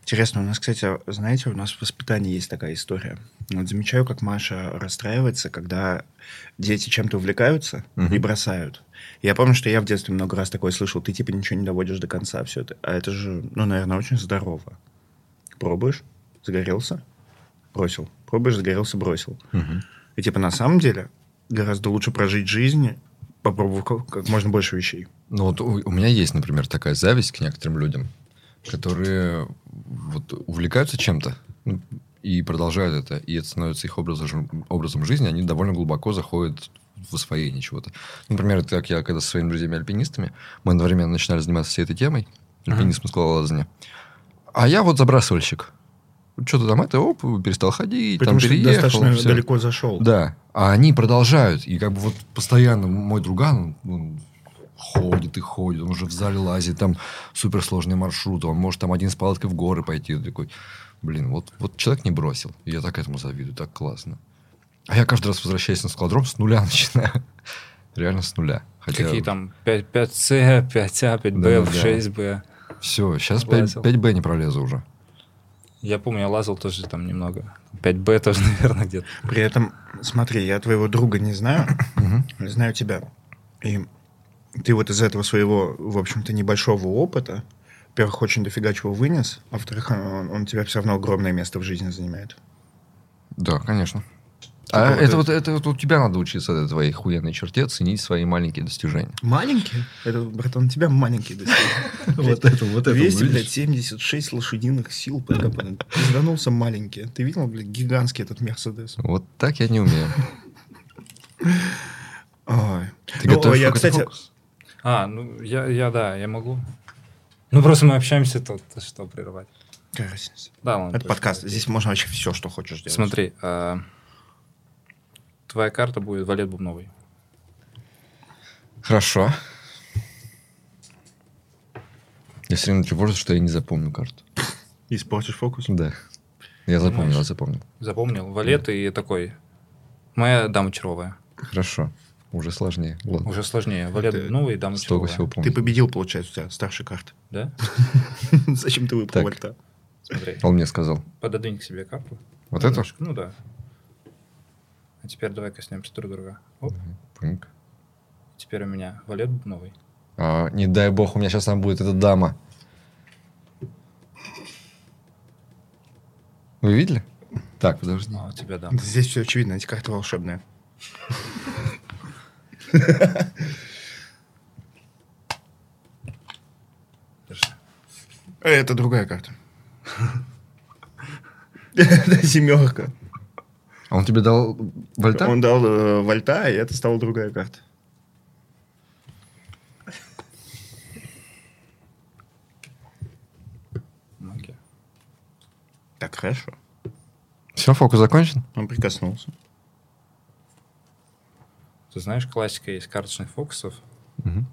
Интересно, у нас, кстати, знаете, у нас в воспитании есть такая история. Вот замечаю, как Маша расстраивается, когда дети чем-то увлекаются Мгм. и бросают. Я помню, что я в детстве много раз такое слышал, ты типа ничего не доводишь до конца, все это. А это же, ну, наверное, очень здорово. Пробуешь, загорелся, бросил. Пробуешь, загорелся, бросил. Мгм. И типа на самом деле гораздо лучше прожить жизнь, попробовав как, как можно больше вещей. Ну вот у, у меня есть, например, такая зависть к некоторым людям, которые вот увлекаются чем-то ну, и продолжают это, и это становится их образом, образом жизни, они довольно глубоко заходят в освоение чего-то. Например, это как я когда со своими друзьями-альпинистами, мы одновременно начинали заниматься всей этой темой, альпинизмом, скалолазания. А я вот забрасывальщик. Что-то там это, оп, перестал ходить, Потому там переехал. достаточно всё. далеко зашел. Да. А они продолжают. И как бы вот постоянно мой друган, он, он ходит и ходит, он уже в зале лазит, там суперсложный маршрут, он может там один с палаткой в горы пойти. Такой, блин, вот, вот человек не бросил. Я так этому завидую, так классно. А я каждый раз возвращаюсь на скалодром, с нуля начинаю. Реально с нуля. Хотя Какие там 5, 5C, 5А, 5Б, Да, да. 6Б. Все, сейчас Лазил. 5, б не пролезу уже. Я помню, я лазал тоже там немного. 5Б тоже, наверное, где-то. При этом, смотри, я твоего друга не знаю, знаю тебя. И ты вот из этого своего, в общем-то, небольшого опыта, во-первых, очень дофига чего вынес, а во-вторых, он, он тебя все равно огромное место в жизни занимает. Да, конечно. А вот это, это- вот, это вот у тебя надо учиться этой твоей хуенной черте, ценить свои маленькие достижения. Маленький? Это, братан, у тебя маленький достиг. Вот это, вот 200, блядь, 76 лошадиных сил, пока пизданулся маленький. Ты видел, блядь, гигантский этот Мерседес? Вот так я не умею. Ой. Ты готовишь я, фокус- кстати? А, ну, я, я, да, я могу. Ну, просто мы общаемся тут, ты что, прерывать? Какая разница? Да, ладно. Это подкаст. Здесь можно вообще все, что хочешь делать. Смотри, а, твоя карта будет валет бубновый. Хорошо. Я все время тревожусь, что я не запомню карту. Испортишь фокус? Да. Я запомнил, я запомнил. Запомнил? Валет и такой. Моя дама червовая. Хорошо. Уже сложнее. Ладно. Уже сложнее. Валет Ты бубновый и дама Столько всего Ты помню. победил, получается, у тебя старшая карта. Да? Зачем ты выбрал Так. вольта? Смотри. Он мне сказал. Пододвинь к себе карту. Вот эту? Немножко. Ну да. А теперь давай коснемся друг друга. Оп. Пунк. Теперь у меня валет бубновый. А, не дай бог, у меня сейчас там будет эта дама. Вы видели? Так, подожди. А у тебя да. Здесь все очевидно, эти карты волшебные. Э, Это другая карта. Это семерка. А он тебе дал вольта? Он дал э, вольта, и это стала другая карта. Так, хорошо. Все, фокус закончен? Он прикоснулся. Ты знаешь, классика есть карточных фокусов. Мгм.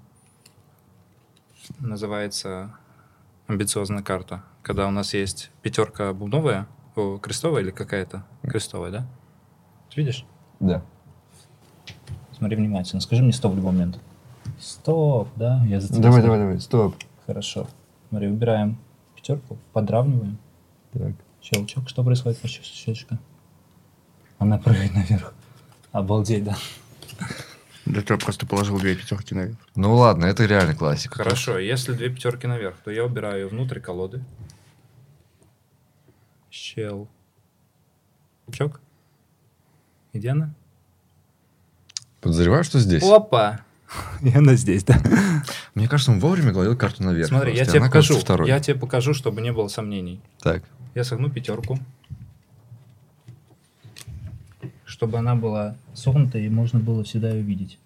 Называется амбициозная карта. Когда у нас есть пятерка бубновая, о, крестовая или какая-то? Крестовая, да? Ты видишь? Да. Смотри внимательно. Скажи мне стоп в любой момент. Стоп, да? Я за тебя Давай, давай, давай, стоп. Хорошо. Смотри, выбираем пятерку, подравниваем. Так. Щелчок. Что происходит после щелчка? Она прыгает наверх. Обалдеть, да? Да ты просто положил две пятерки наверх. Ну ладно, это реально классика. Хорошо, если две пятерки наверх, то я убираю ее внутрь колоды. Щелчок. Где она? Подозреваю, что здесь. Опа! И она здесь, да? Мне кажется, он вовремя кладет карту наверх. Смотри, я тебе покажу. Я тебе покажу, чтобы не было сомнений. Так. Я согну пятерку. Чтобы она была согнута и можно было всегда ее видеть.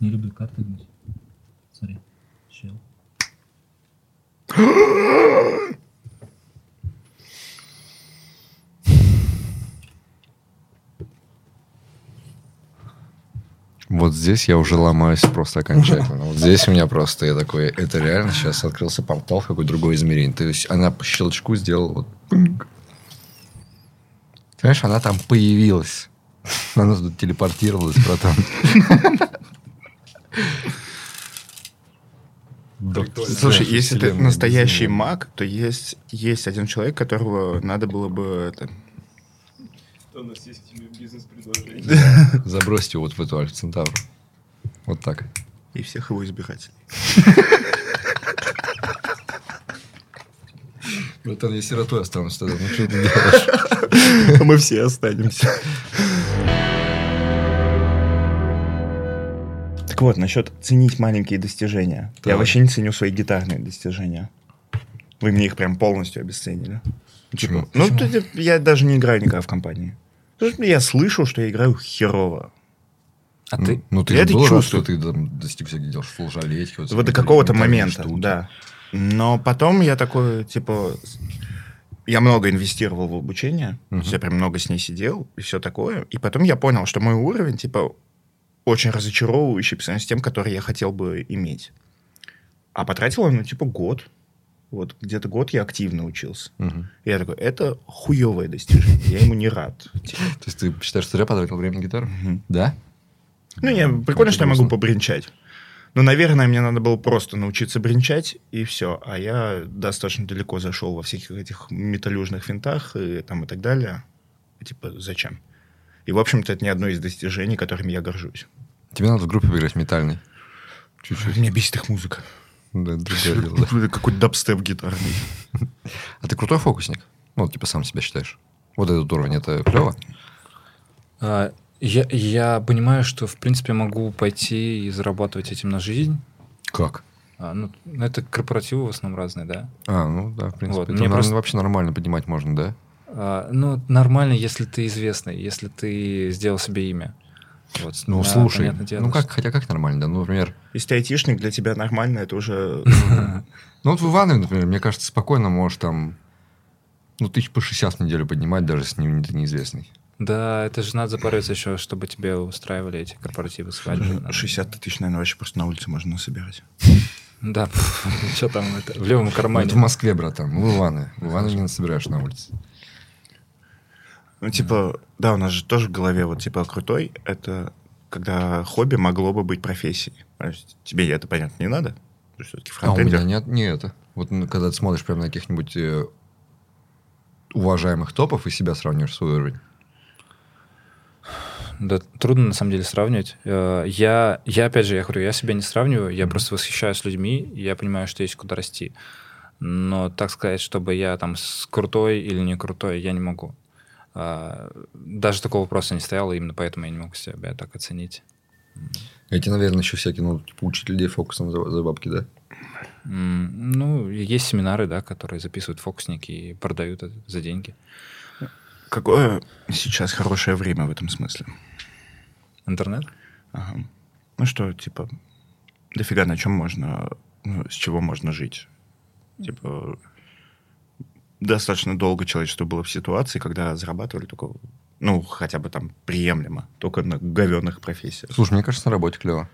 Не люблю карты гнуть. Смотри. Щел. Вот здесь я уже ломаюсь просто окончательно. Вот здесь у меня просто я такой, это реально сейчас открылся портал в какое-то другое измерение. То есть она по щелчку сделала вот... Понимаешь, она там появилась. Она тут телепортировалась, братан. Слушай, если ты настоящий безумная. маг, то есть, есть один человек, которого надо было бы... это, У нас есть бизнес-предложение. Забросьте его вот в эту Альфа. Вот так. и всех его избирателей. Братан, я сиротой останусь тогда. Ну что ты делаешь? Мы все останемся. Так вот, насчет ценить маленькие достижения. Я Так. вообще не ценю свои гитарные достижения. Вы мне их прям полностью обесценили. Почему? Ну, ты- я даже не играю никогда в компании. Что Я слышу, что я играю херово. А ты? Ну, ты Я это был рад, чувствую. что ты там достиг всяких дел, флажолетики. Вот, Вот до какого-то момента, штуки. да. Но потом я такой, типа, я много инвестировал в обучение, то есть Мгм. я прям много с ней сидел и все такое. И потом я понял, что мой уровень, типа, очень разочаровывающий по сравнению с тем, который я хотел бы иметь. А потратил он, ну, типа, год. Вот где-то год я активно учился. Мгм. И я такой, это хуевое достижение, я ему не рад. Типа, То есть ты считаешь, что зря потратил время на гитару? Да? Ну, я, прикольно, что я могу побренчать. Но, наверное, мне надо было просто научиться бренчать, и все. А я достаточно далеко зашел во всяких этих металлюжных винтах и, там, и так далее. Типа, зачем? И, в общем-то, это не одно из достижений, которыми я горжусь. Тебе надо в группе поиграть метальный. Чуть-чуть. Меня бесит их музыка. Да, другое дело, да. Какой-то дабстеп гитарный. А ты крутой фокусник? Ну, типа сам себя считаешь. Вот этот уровень, это клево? А, я, я понимаю, что, в принципе, могу пойти и зарабатывать этим на жизнь. Как? А, ну, это корпоративы в основном разные, да? А, ну да, в принципе. Вот, это мне нам- просто- вообще нормально поднимать можно, да? А, ну, нормально, если ты известный, если ты сделал себе имя. Вот, Ну, да, слушай, дело, ну как, хотя как нормально, да? Ну, например, Если ты айтишник, для тебя нормально, это уже... ну вот в Иванове, например, мне кажется, спокойно можешь там, ну, тысяч по 60 в неделю поднимать, даже если ты неизвестный. Да, это же надо запариться еще, чтобы тебе устраивали эти корпоративы, свадьбы. Надо. 60 тысяч, наверное, вообще просто на улице можно насобирать. Да, что там это, в левом кармане. это в Москве, братан, в Иванове. В Иванове не собираешь на улице. Ну, типа, да, у нас же тоже в голове вот, типа, крутой, это когда хобби могло бы быть профессией. То есть тебе это, понятно, не надо. Ты все-таки А у меня фронтендер. нет, не это. Вот когда ты смотришь прям на каких-нибудь э, уважаемых топов и себя сравниваешь свой уровень. Да, трудно на самом деле сравнивать. Э, Я, я опять же, я говорю, я себя не сравниваю, я просто восхищаюсь людьми, и я понимаю, что есть куда расти. Но так сказать, чтобы я там с крутой или не крутой, я не могу. А, Даже такого вопроса не стояло, именно поэтому я не могу себя так оценить. Эти, наверное, еще всякие, ну, типа, учить людей фокусом за, за бабки, да? М, Ну, есть семинары, да, которые записывают фокусники и продают это за деньги. Какое сейчас хорошее время в этом смысле? Интернет? Ага. Ну что, типа, дофига на чем можно, ну, с чего можно жить? Типа, достаточно долго человечество было в ситуации, когда зарабатывали только, ну, хотя бы там приемлемо, только на говенных профессиях. Слушай, мне кажется, на работе клево.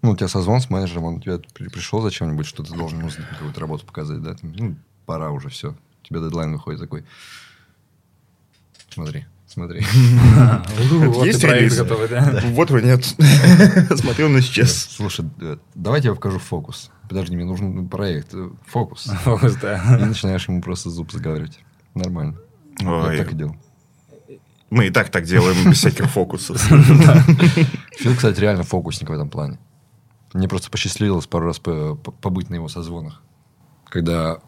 Ну, у тебя созвон с менеджером, он тебе при- пришел зачем-нибудь, что ты должен ну, какую-то работу показать, да? Ну, пора уже, все. У тебя дедлайн выходит такой. Смотри, смотри. Есть релиз? готовый, да? Вот вы нет. Смотри, он исчез. Слушай, э, давайте я покажу фокус. Подожди, мне нужен проект. э, Фокус. Фокус, да. И начинаешь ему просто зуб заговаривать. Нормально. Я так и делал. мы и так так делаем без всяких фокусов. Фил, кстати, реально фокусник в этом плане. Мне просто посчастливилось пару раз по- по- побыть на его созвонах, когда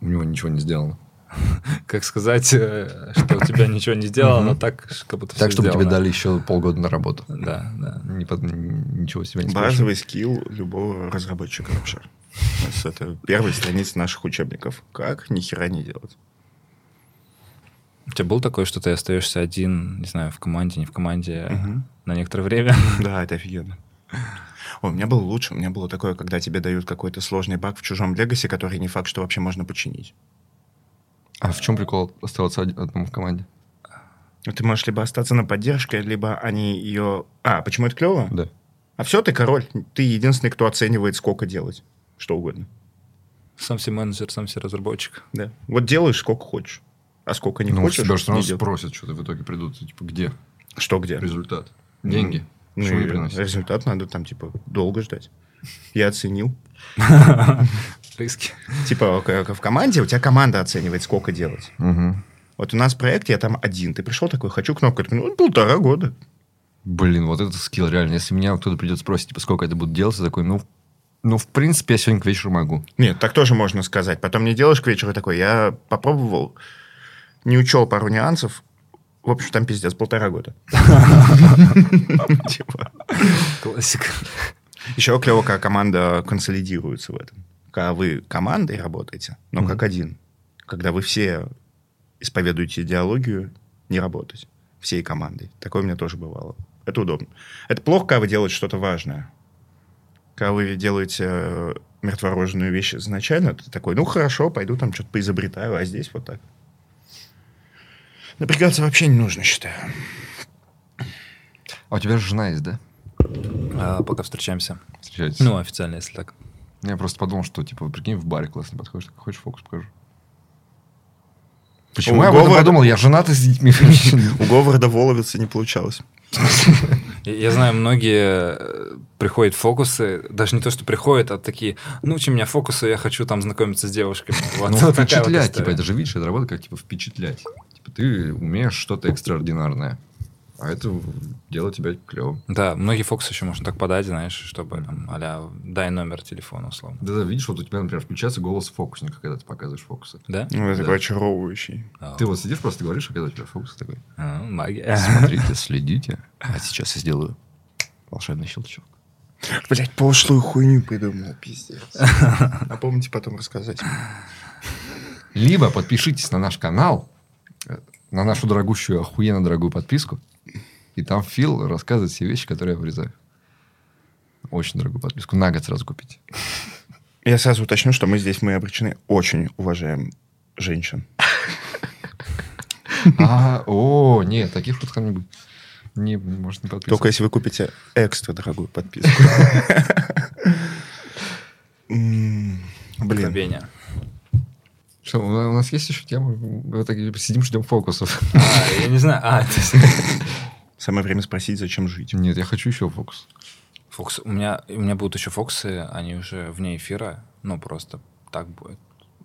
у него ничего не сделано. Как сказать, э, что у тебя ничего не сделано, но так, как будто Так, чтобы тебе дали еще полгода на работу. Да, да. Ничего себя не. Базовый скилл любого разработчика вообще. Это первая страница наших учебников. Как ни хера не делать. У тебя был такое, что ты остаешься один, не знаю, в команде, не в команде Мгм. на некоторое время? Да, это офигенно. Ой, у меня было лучше. У меня было такое, когда тебе дают какой-то сложный баг в чужом легасе, который не факт, что вообще можно починить. А в чем прикол оставаться одному в команде? Ну, Ты можешь либо остаться на поддержке, либо они ее... А, почему это клево? Да. А все, ты король. Ты единственный, кто оценивает, сколько делать. Что угодно. Сам себе менеджер, сам себе разработчик. Да. Вот делаешь сколько хочешь. А сколько не ну, хочешь, тебя же все равно спросят, что ты в итоге придут. Типа, где Что где? результат? Деньги. Ну, Почему не и приносят? результат надо там, типа, долго ждать. Я оценил. Риски. Типа, в команде, у тебя команда оценивает, сколько делать. Мгм. Вот у нас в проекте я там один. Ты пришел такой, хочу кнопку. Ну, полтора года. Блин, вот это скилл реально. Если меня кто-то придет спросить, типа, сколько это будет делать, я такой, ну, ну, в принципе, я сегодня к вечеру могу. Нет, так тоже можно сказать. Потом не делаешь к вечеру такой, я попробовал, не учел пару нюансов. В общем, там пиздец, полтора года. Типа. Классика. Еще клево, когда команда консолидируется в этом. Когда вы командой работаете, но как один. Когда вы все исповедуете идеологию, не работать. Всей командой. Такое у меня тоже бывало. Это удобно. Это плохо, когда вы делаете что-то важное. Когда вы делаете э, мертворожденную вещь изначально, ты такой, ну хорошо, пойду там что-то поизобретаю, а здесь вот так. Напрягаться вообще не нужно, считаю. А у тебя же жена есть, да? А, пока встречаемся. Встречаетесь? Ну, официально, если так. Я просто подумал, что, типа, прикинь, в баре классно подходишь, такой, хочешь фокус покажу? Почему У я об этом Говарда- подумал? Я женатый с детьми. У Говарда Воловица не получалось. Я, знаю, многие э, приходят в фокусы, даже не то, что приходят, а такие, ну, учи меня фокусы, я хочу там знакомиться с девушками. Вот, Ну, вот впечатлять, типа, это же, видишь, это работа как, типа, впечатлять. Типа, ты умеешь что-то экстраординарное, а это делает тебя клевым. Да, многие фокусы еще можно так подать, знаешь, чтобы там, а дай номер телефона, условно. Да-да, видишь, вот у тебя, например, включается голос фокусника, когда ты показываешь фокусы. Да? Ну, это Да. такой очаровывающий. А, Ты вот сидишь, просто говоришь, а когда у тебя фокус такой. а, магия. Смотрите, следите. А сейчас я сделаю волшебный щелчок. Блять, пошлую хуйню придумал, пиздец. Напомните потом рассказать. Либо подпишитесь на наш канал, на нашу дорогущую, охуенно дорогую подписку. И там Фил рассказывает все вещи, которые я вырезаю. Очень дорогую подписку. На год сразу купить. Я сразу уточню, что мы здесь, мы обречены, очень уважаем женщин. А, о, нет, таких шуток не будет. Не, может, не Только подписываться. если вы купите экстра дорогую подписку. Блин. Что, у нас есть еще тема? Мы так сидим, ждем фокусов. А, я не знаю. А, самое время спросить, зачем жить. Нет, я хочу еще фокус. Фокус. У меня, у меня будут еще фокусы, они уже вне эфира. Ну, просто так будет.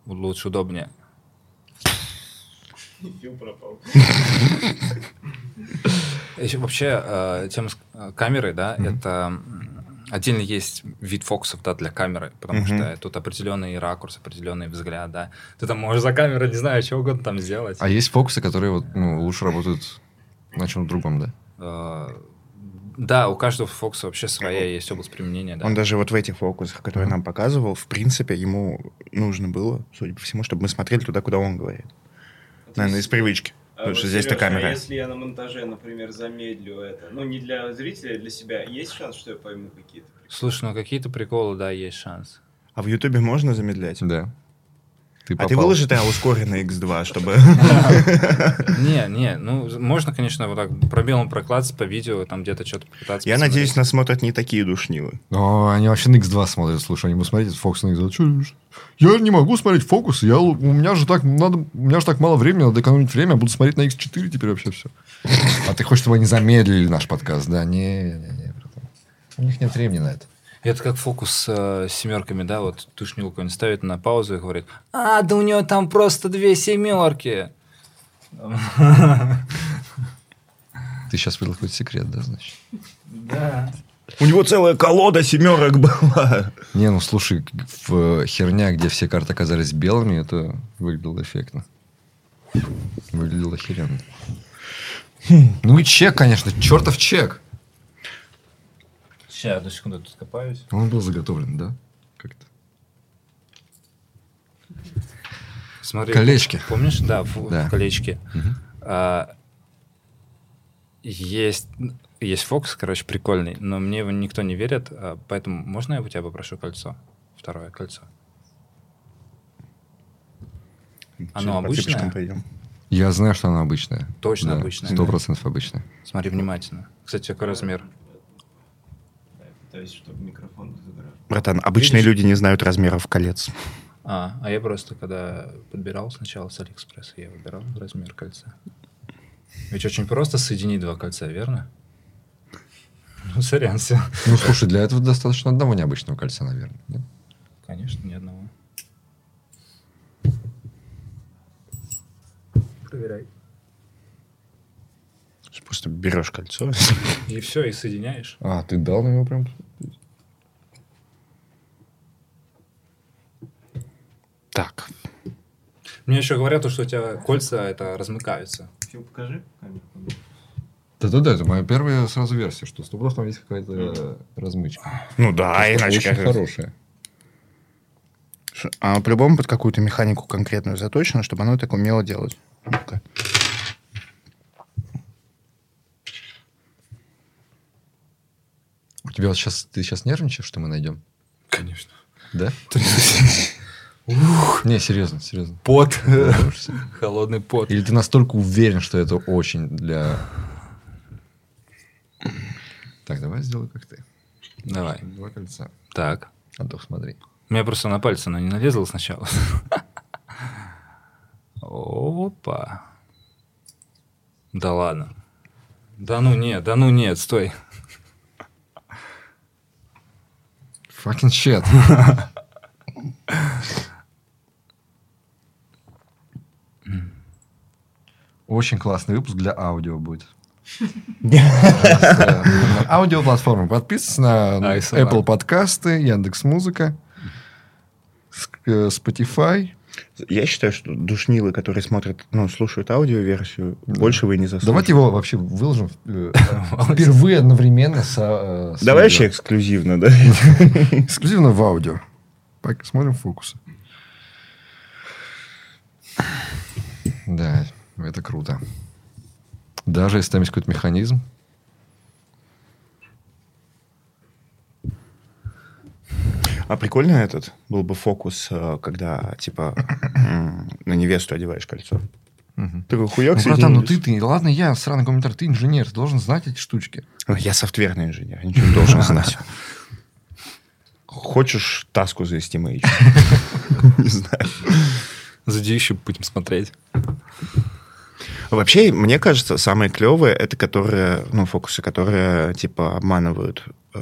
Лучше, удобнее. Фил пропал. Еще вообще, э, тема с э, камерой, да, это отдельно есть вид фокусов, да, для камеры, потому что тут определенный ракурс, определенный взгляд, да. Ты там можешь за камерой, не знаю, что угодно там сделать. А есть фокусы, которые вот, ну, лучше работают на чем-то другом, да? Э, Да, у каждого фокуса вообще своя есть область применения, да. Он даже вот в этих фокусах, которые нам показывал, в принципе, ему нужно было, судя по всему, чтобы мы смотрели туда, куда он говорит. Наверное, из привычки. А Потому вот, что здесь-то Серёж, а камера. если я на монтаже, например, замедлю это, ну, не для зрителя, а для себя, есть шанс, что я пойму какие-то приколы? Слушай, ну какие-то приколы, да, есть шанс. А в Ютубе можно замедлять? Да. Ты А ты попал. выложи тогда ускоренный X2, чтобы... Не, не, ну, можно, конечно, вот так пробелом прокладываться по видео, там где-то что-то пытаться Я надеюсь, нас смотрят не такие душнилы. Но они вообще на X2 смотрят. Слушай, они будут смотреть фокус на X2. Чё, чё? Я не могу смотреть фокус. Я, у меня же так надо, у меня же так мало времени, надо экономить время. Я буду смотреть на X4 теперь вообще все. А ты хочешь, чтобы они замедлили наш подкаст? Да, не, не, не. У них нет времени на это. Это как фокус с э, семерками, да, вот тушнилку какой-нибудь ставит на паузу и говорит, а, да у него там просто две семерки. Ты сейчас выдал какой-то секрет, да, значит? Да. У него целая колода семерок была. Не, ну слушай, в херня, где все карты оказались белыми, это выглядело эффектно. Выглядело охеренно. Ну и чек, конечно, чертов чек. Сейчас, одну секунду, тут копаюсь. Он был заготовлен, да? Как-то. Смотри. Колечки. Помнишь, да, в, Да. в колечке. Мгм. А, есть, есть фокус, короче, прикольный, но мне его никто не верит, а, поэтому можно я у тебя попрошу кольцо? Второе кольцо. Оно цыпочкам обычное? пойдем. Я знаю, что она обычная. Точно Да, обычная? Сто процентов обычная. Смотри внимательно. Кстати, какой размер? Пытаюсь, чтобы микрофон забрал. Братан, обычные Видишь? люди не знают размеров колец. А, а я просто, когда подбирал сначала с Алиэкспресса, я выбирал размер кольца. Ведь очень просто соединить два кольца, верно? Ну, сорян, все. Ну, слушай, для этого достаточно одного необычного кольца, наверное. да? Конечно, ни одного. Проверяй. Просто берешь кольцо. И все, и соединяешь. А, ты дал на него прям... Так. Мне еще говорят, то, что у тебя кольца это размыкаются. Фил, покажи камеру. Да-да-да, это моя первая сразу версия, что сто процентов там есть какая-то э, размычка. Ну да, а иначе Очень как? хорошая. А по-любому под какую-то механику конкретную заточено, чтобы оно так умело делать. Ну-ка. У тебя вот сейчас... Ты сейчас нервничаешь, что мы найдем? Конечно. Да? Не, серьезно, серьезно. Пот. Холодный пот. Или ты настолько уверен, что это очень для... Так, давай сделаю как ты. Давай. Два кольца. Так. Антох, смотри. У меня просто на пальцы оно не налезло сначала. Опа. Да ладно. Да ну нет, да ну нет, стой. Fucking shit. Очень классный выпуск для аудио будет. Аудиоплатформы. Подписывайтесь на ASMR. Apple подкасты, Яндекс Музыка, Spotify. Я считаю, что душнилы, которые смотрят, ну, слушают аудиоверсию, больше вы не заслуживаете. Давайте его вообще выложим э, впервые одновременно с, э, Давай вообще эксклюзивно, да? Эксклюзивно в аудио. Посмотрим фокусы. Да, это круто. Даже если там есть какой-то механизм. А прикольно этот был бы фокус, э, когда, типа, на невесту одеваешь кольцо. Угу. Такой хуяк ну, братан, ну ты, ты, ладно, я, сраный комментарий, ты инженер, ты должен знать эти штучки. Ну, я софтверный инженер, ничего не должен знать. Хочешь таску завести мейч? Не знаю. Зайди еще будем смотреть. Вообще, мне кажется, самые клевые это которые, ну, фокусы, которые типа обманывают э,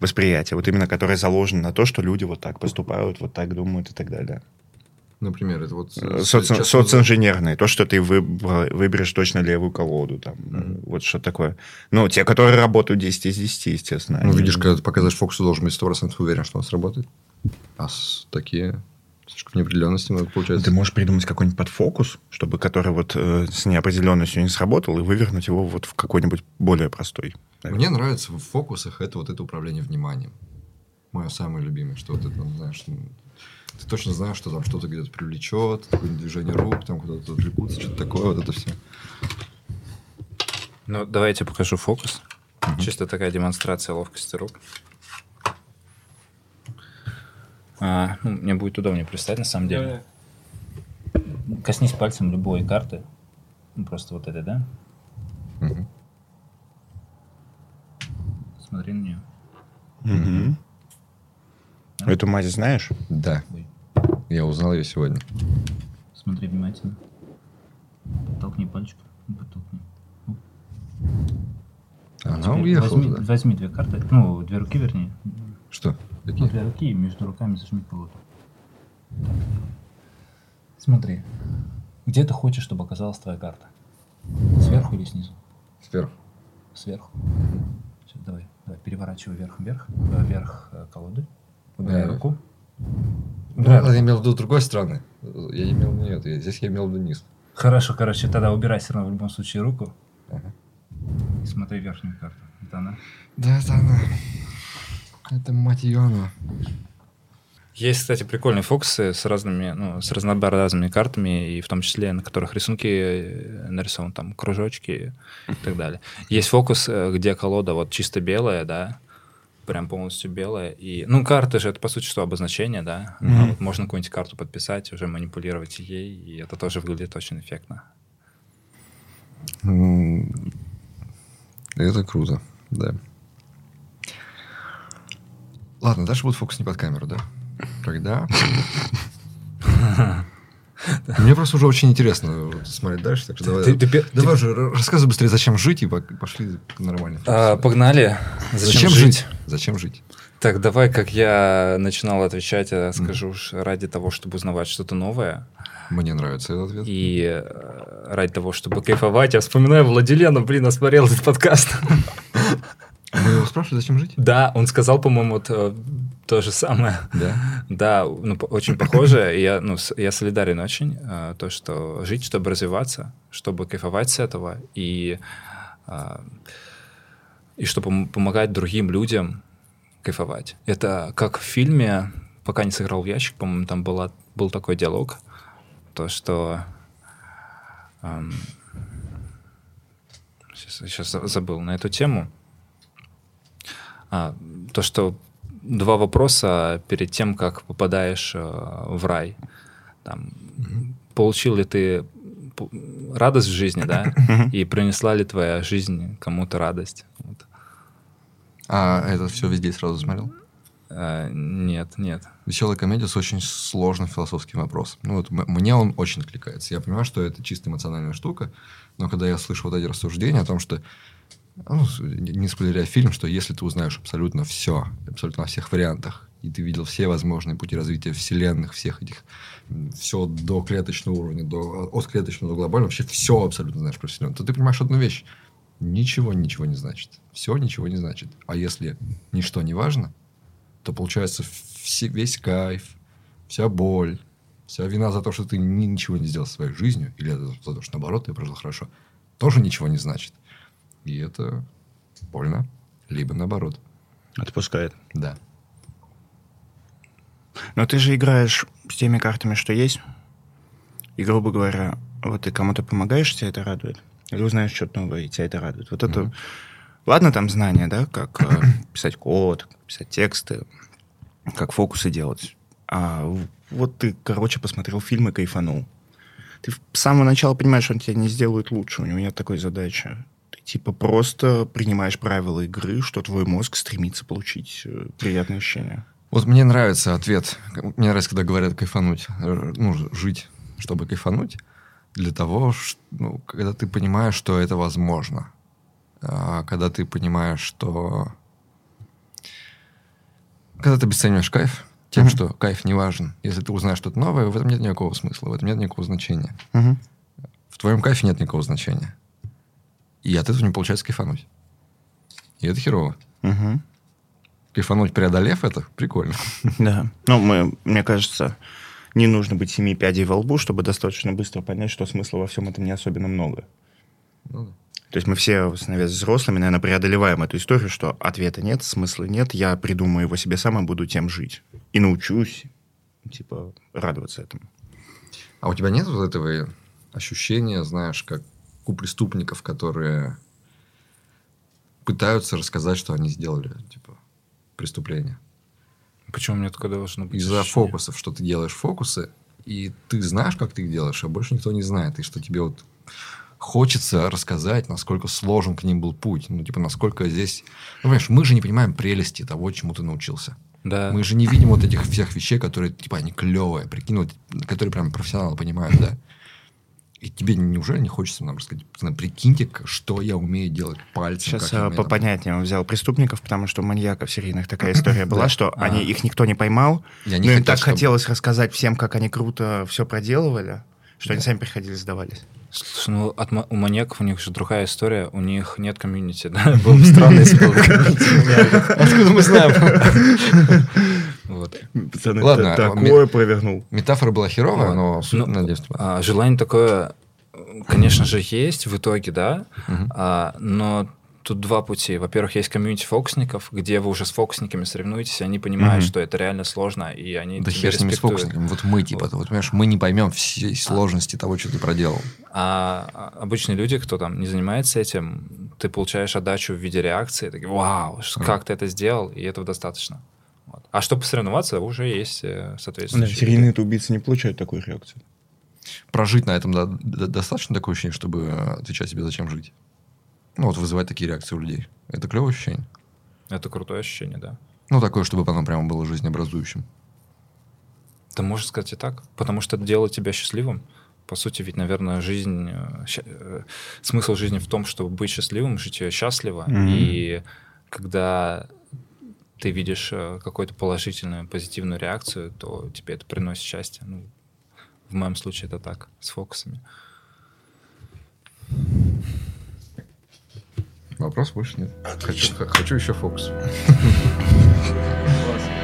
восприятие. Вот именно которые заложены на то, что люди вот так поступают, вот так думают и так далее. Например, это вот... Э, соци- социнженерные. То, что ты выбра- выберешь точно левую колоду. Там, э, Вот что такое. Ну, те, которые работают 10 из 10, естественно. Ну, они- видишь, когда ты показываешь фокус, ты должен быть 100% уверен, что он сработает. А с такие слишком неопределенности могут получаться. Ты можешь придумать какой-нибудь подфокус, чтобы который вот э, с неопределенностью не сработал, и вывернуть его вот в какой-нибудь более простой. Мне нравится в фокусах это вот это управление вниманием. Мое самое любимое, что вот это, знаешь, ну, ты точно знаешь, что там что-то где-то привлечет, какое-нибудь движение рук, там куда-то отвлекутся, что-то такое, вот это все. Ну, давайте покажу фокус. Чисто такая демонстрация ловкости рук. А, ну, мне будет удобнее представить, на самом деле. Коснись пальцем любой карты. Ну, Просто вот этой, да? Мгм. Смотри на нее. Мгм. Эту мать знаешь? Да, Ой. я узнал ее сегодня. Смотри внимательно. Толкни пальчик. Ну, Подтолкни. Она Теперь уехала. возьми, туда. возьми две карты. Ну, две руки, вернее. Что? Какие? две руки между руками зажми колоду. Смотри. Где ты хочешь, чтобы оказалась твоя карта? Сверху или снизу? Сверху. Сверху. Всё, давай, давай, переворачивай вверх-вверх. э, Вверх э, колоды. Убирай Э, руку. Ну, Убирай я имел в виду другой стороны. Я имел в виду нет, я- здесь я имел в виду низ. Хорошо, короче, тогда убирай все равно в любом случае руку. Ага. И смотри верхнюю карту. Это она. Да, это она. Это мать ее она. Есть, кстати, прикольные фокусы с разными, ну, с разнообразными картами, и в том числе, на которых рисунки э, нарисованы, там, кружочки и так далее. Есть фокус, э, где колода вот чисто белая, да, прям полностью белая. И, ну, карты же, это, по сути, что, обозначение, да? А Мгм. вот можно какую-нибудь карту подписать, уже манипулировать ей, и это тоже выглядит очень эффектно. Это круто, да. Ладно, дальше будет фокус не под камеру, да? Тогда... Мне просто уже очень интересно смотреть дальше, так что давай... Ты- ты Давай уже р- рассказывай быстрее, зачем жить, и пошли нормально. А, погнали. Зачем жить? Зачем жить? Так, давай, как я начинал отвечать, я скажу уж ради того, чтобы узнавать что-то новое. Мне нравится этот ответ. И э, ради того, чтобы кайфовать, я вспоминаю Владилена, блин, я смотрел этот подкаст. Мы его спрашивали, зачем жить? Да, он сказал, по-моему, то, то же самое. Да. Да, ну, очень похоже. Я, ну, я солидарен очень. э, То, что жить, чтобы развиваться, чтобы кайфовать с этого, и, э, и чтобы помогать другим людям кайфовать. Это как в фильме, пока не сыграл в ящик, по-моему, там была, был такой диалог, то, что... эм, сейчас, сейчас за- забыл на эту тему. А, то, что два вопроса перед тем, как попадаешь э, в рай. Там, Получил ли ты радость в жизни, да? И принесла ли твоя жизнь кому-то радость? Вот. А это все везде сразу смотрел? Э, нет, нет. Веселая комедия с очень сложным философским вопросом. Ну, вот мне он очень откликается. Я понимаю, что это чисто эмоциональная штука, но когда я слышу вот эти рассуждения о том, что ну, не спойлеряя фильм, что если ты узнаешь абсолютно все, абсолютно во всех вариантах, и ты видел все возможные пути развития вселенных, всех этих, все до клеточного уровня, до, от клеточного до глобального, вообще все абсолютно знаешь про вселенную, то ты понимаешь одну вещь. Ничего ничего не значит. Все ничего не значит. А если ничто не важно, то получается все- весь кайф, вся боль, вся вина за то, что ты ни- ничего не сделал своей жизнью, или за то, что наоборот ты прожил хорошо, тоже ничего не значит. И это больно, либо наоборот. Отпускает. Да. Но ты же играешь с теми картами, что есть. И, грубо говоря, вот ты кому-то помогаешь, тебя это радует. Или узнаешь что-то новое, и тебя это радует. Вот это... Ладно, там знания, да, как э, писать код, писать тексты. как фокусы делать. А вот ты, короче, посмотрел фильм и кайфанул. Ты с самого начала понимаешь, что он тебя не сделает лучше. У него нет такой задачи. Типа просто принимаешь правила игры, что твой мозг стремится получить э, приятное ощущение. Вот мне нравится ответ. Мне нравится, когда говорят кайфануть. Э, Ну, жить, чтобы кайфануть. Для того, ш- ну, когда ты понимаешь, что это возможно. А когда ты понимаешь, что... Когда ты обесцениваешь кайф тем, Мгм. что кайф не важен. Если ты узнаешь что-то новое, в этом нет никакого смысла, в этом нет никакого значения. Мгм. В твоем кайфе нет никакого значения. И от этого не получается кайфануть. И это херово. Мгм. Кайфануть, преодолев это, прикольно. Да. Ну, мы, мне кажется, не нужно быть семи пядей во лбу, чтобы достаточно быстро понять, что смысла во всем этом не особенно много. Ну да. То есть мы все, становясь взрослыми, наверное, преодолеваем эту историю, что ответа нет, смысла нет, я придумаю его себе сам и буду тем жить. И научусь, типа, радоваться этому. А у тебя нет вот этого ощущения, знаешь, как у преступников, которые пытаются рассказать, что они сделали, типа, преступление? Почему мне такое должно быть? Из-за ощущение? фокусов, что ты делаешь фокусы, и ты знаешь, как ты их делаешь, а больше никто не знает, и что тебе вот хочется рассказать, насколько сложен к ним был путь, ну, типа, насколько здесь... Ну, понимаешь, мы же не понимаем прелести того, чему ты научился. Да. Мы же не видим вот этих всех вещей, которые, типа, они клевые, прикинь, вот, которые прям профессионалы понимают, да? И тебе неужели не хочется нам рассказать, прикиньте, что я умею делать пальцем. Сейчас э, умею попонятнее он взял преступников, потому что у маньяков серийных такая история была, что А. они их никто не поймал, но им хотел, так хотелось рассказать всем, как они круто все проделывали, что они сами приходили, сдавались. Слушай, ну от у маньяков у них же другая история, у них нет комьюнити, да? Было бы странно, если было бы. Откуда мы знаем? Вот. Пацаны, Ладно, а такое провернул. Метафора была херовая, Вот. но суть, Ну, надеюсь, А, Желание такое, конечно же, есть в итоге, да. А, но тут два пути. Во-первых, есть комьюнити фокусников, где вы уже с фокусниками соревнуетесь, и они понимают, что это реально сложно, и они Да хер с ними с фокусниками. Вот мы, типа, вот, понимаешь, мы не поймем всей сложности того, что ты проделал. А а обычные люди, кто там не занимается этим, ты получаешь отдачу в виде реакции, такие, вау, как ты это сделал, и этого достаточно. А чтобы посоревноваться, уже есть э, Да, соответствующие. серийные убийцы не получают такую реакцию. Прожить на этом да- да- достаточно такое ощущение, чтобы отвечать себе, зачем жить. Ну, вот вызывать такие реакции у людей. Это клевое ощущение. Это крутое ощущение, да. Ну, такое, чтобы оно прямо было жизнеобразующим. Ты можешь сказать и так, потому что это делает тебя счастливым. По сути, ведь, наверное, жизнь, э, ща- э, смысл жизни в том, чтобы быть счастливым, жить счастливо. Мгм. И когда ты видишь э, какую-то положительную, позитивную реакцию, то тебе это приносит счастье. Ну, в моем случае это так, с фокусами. Вопрос больше нет. Хочу, хочу еще фокус. Класс.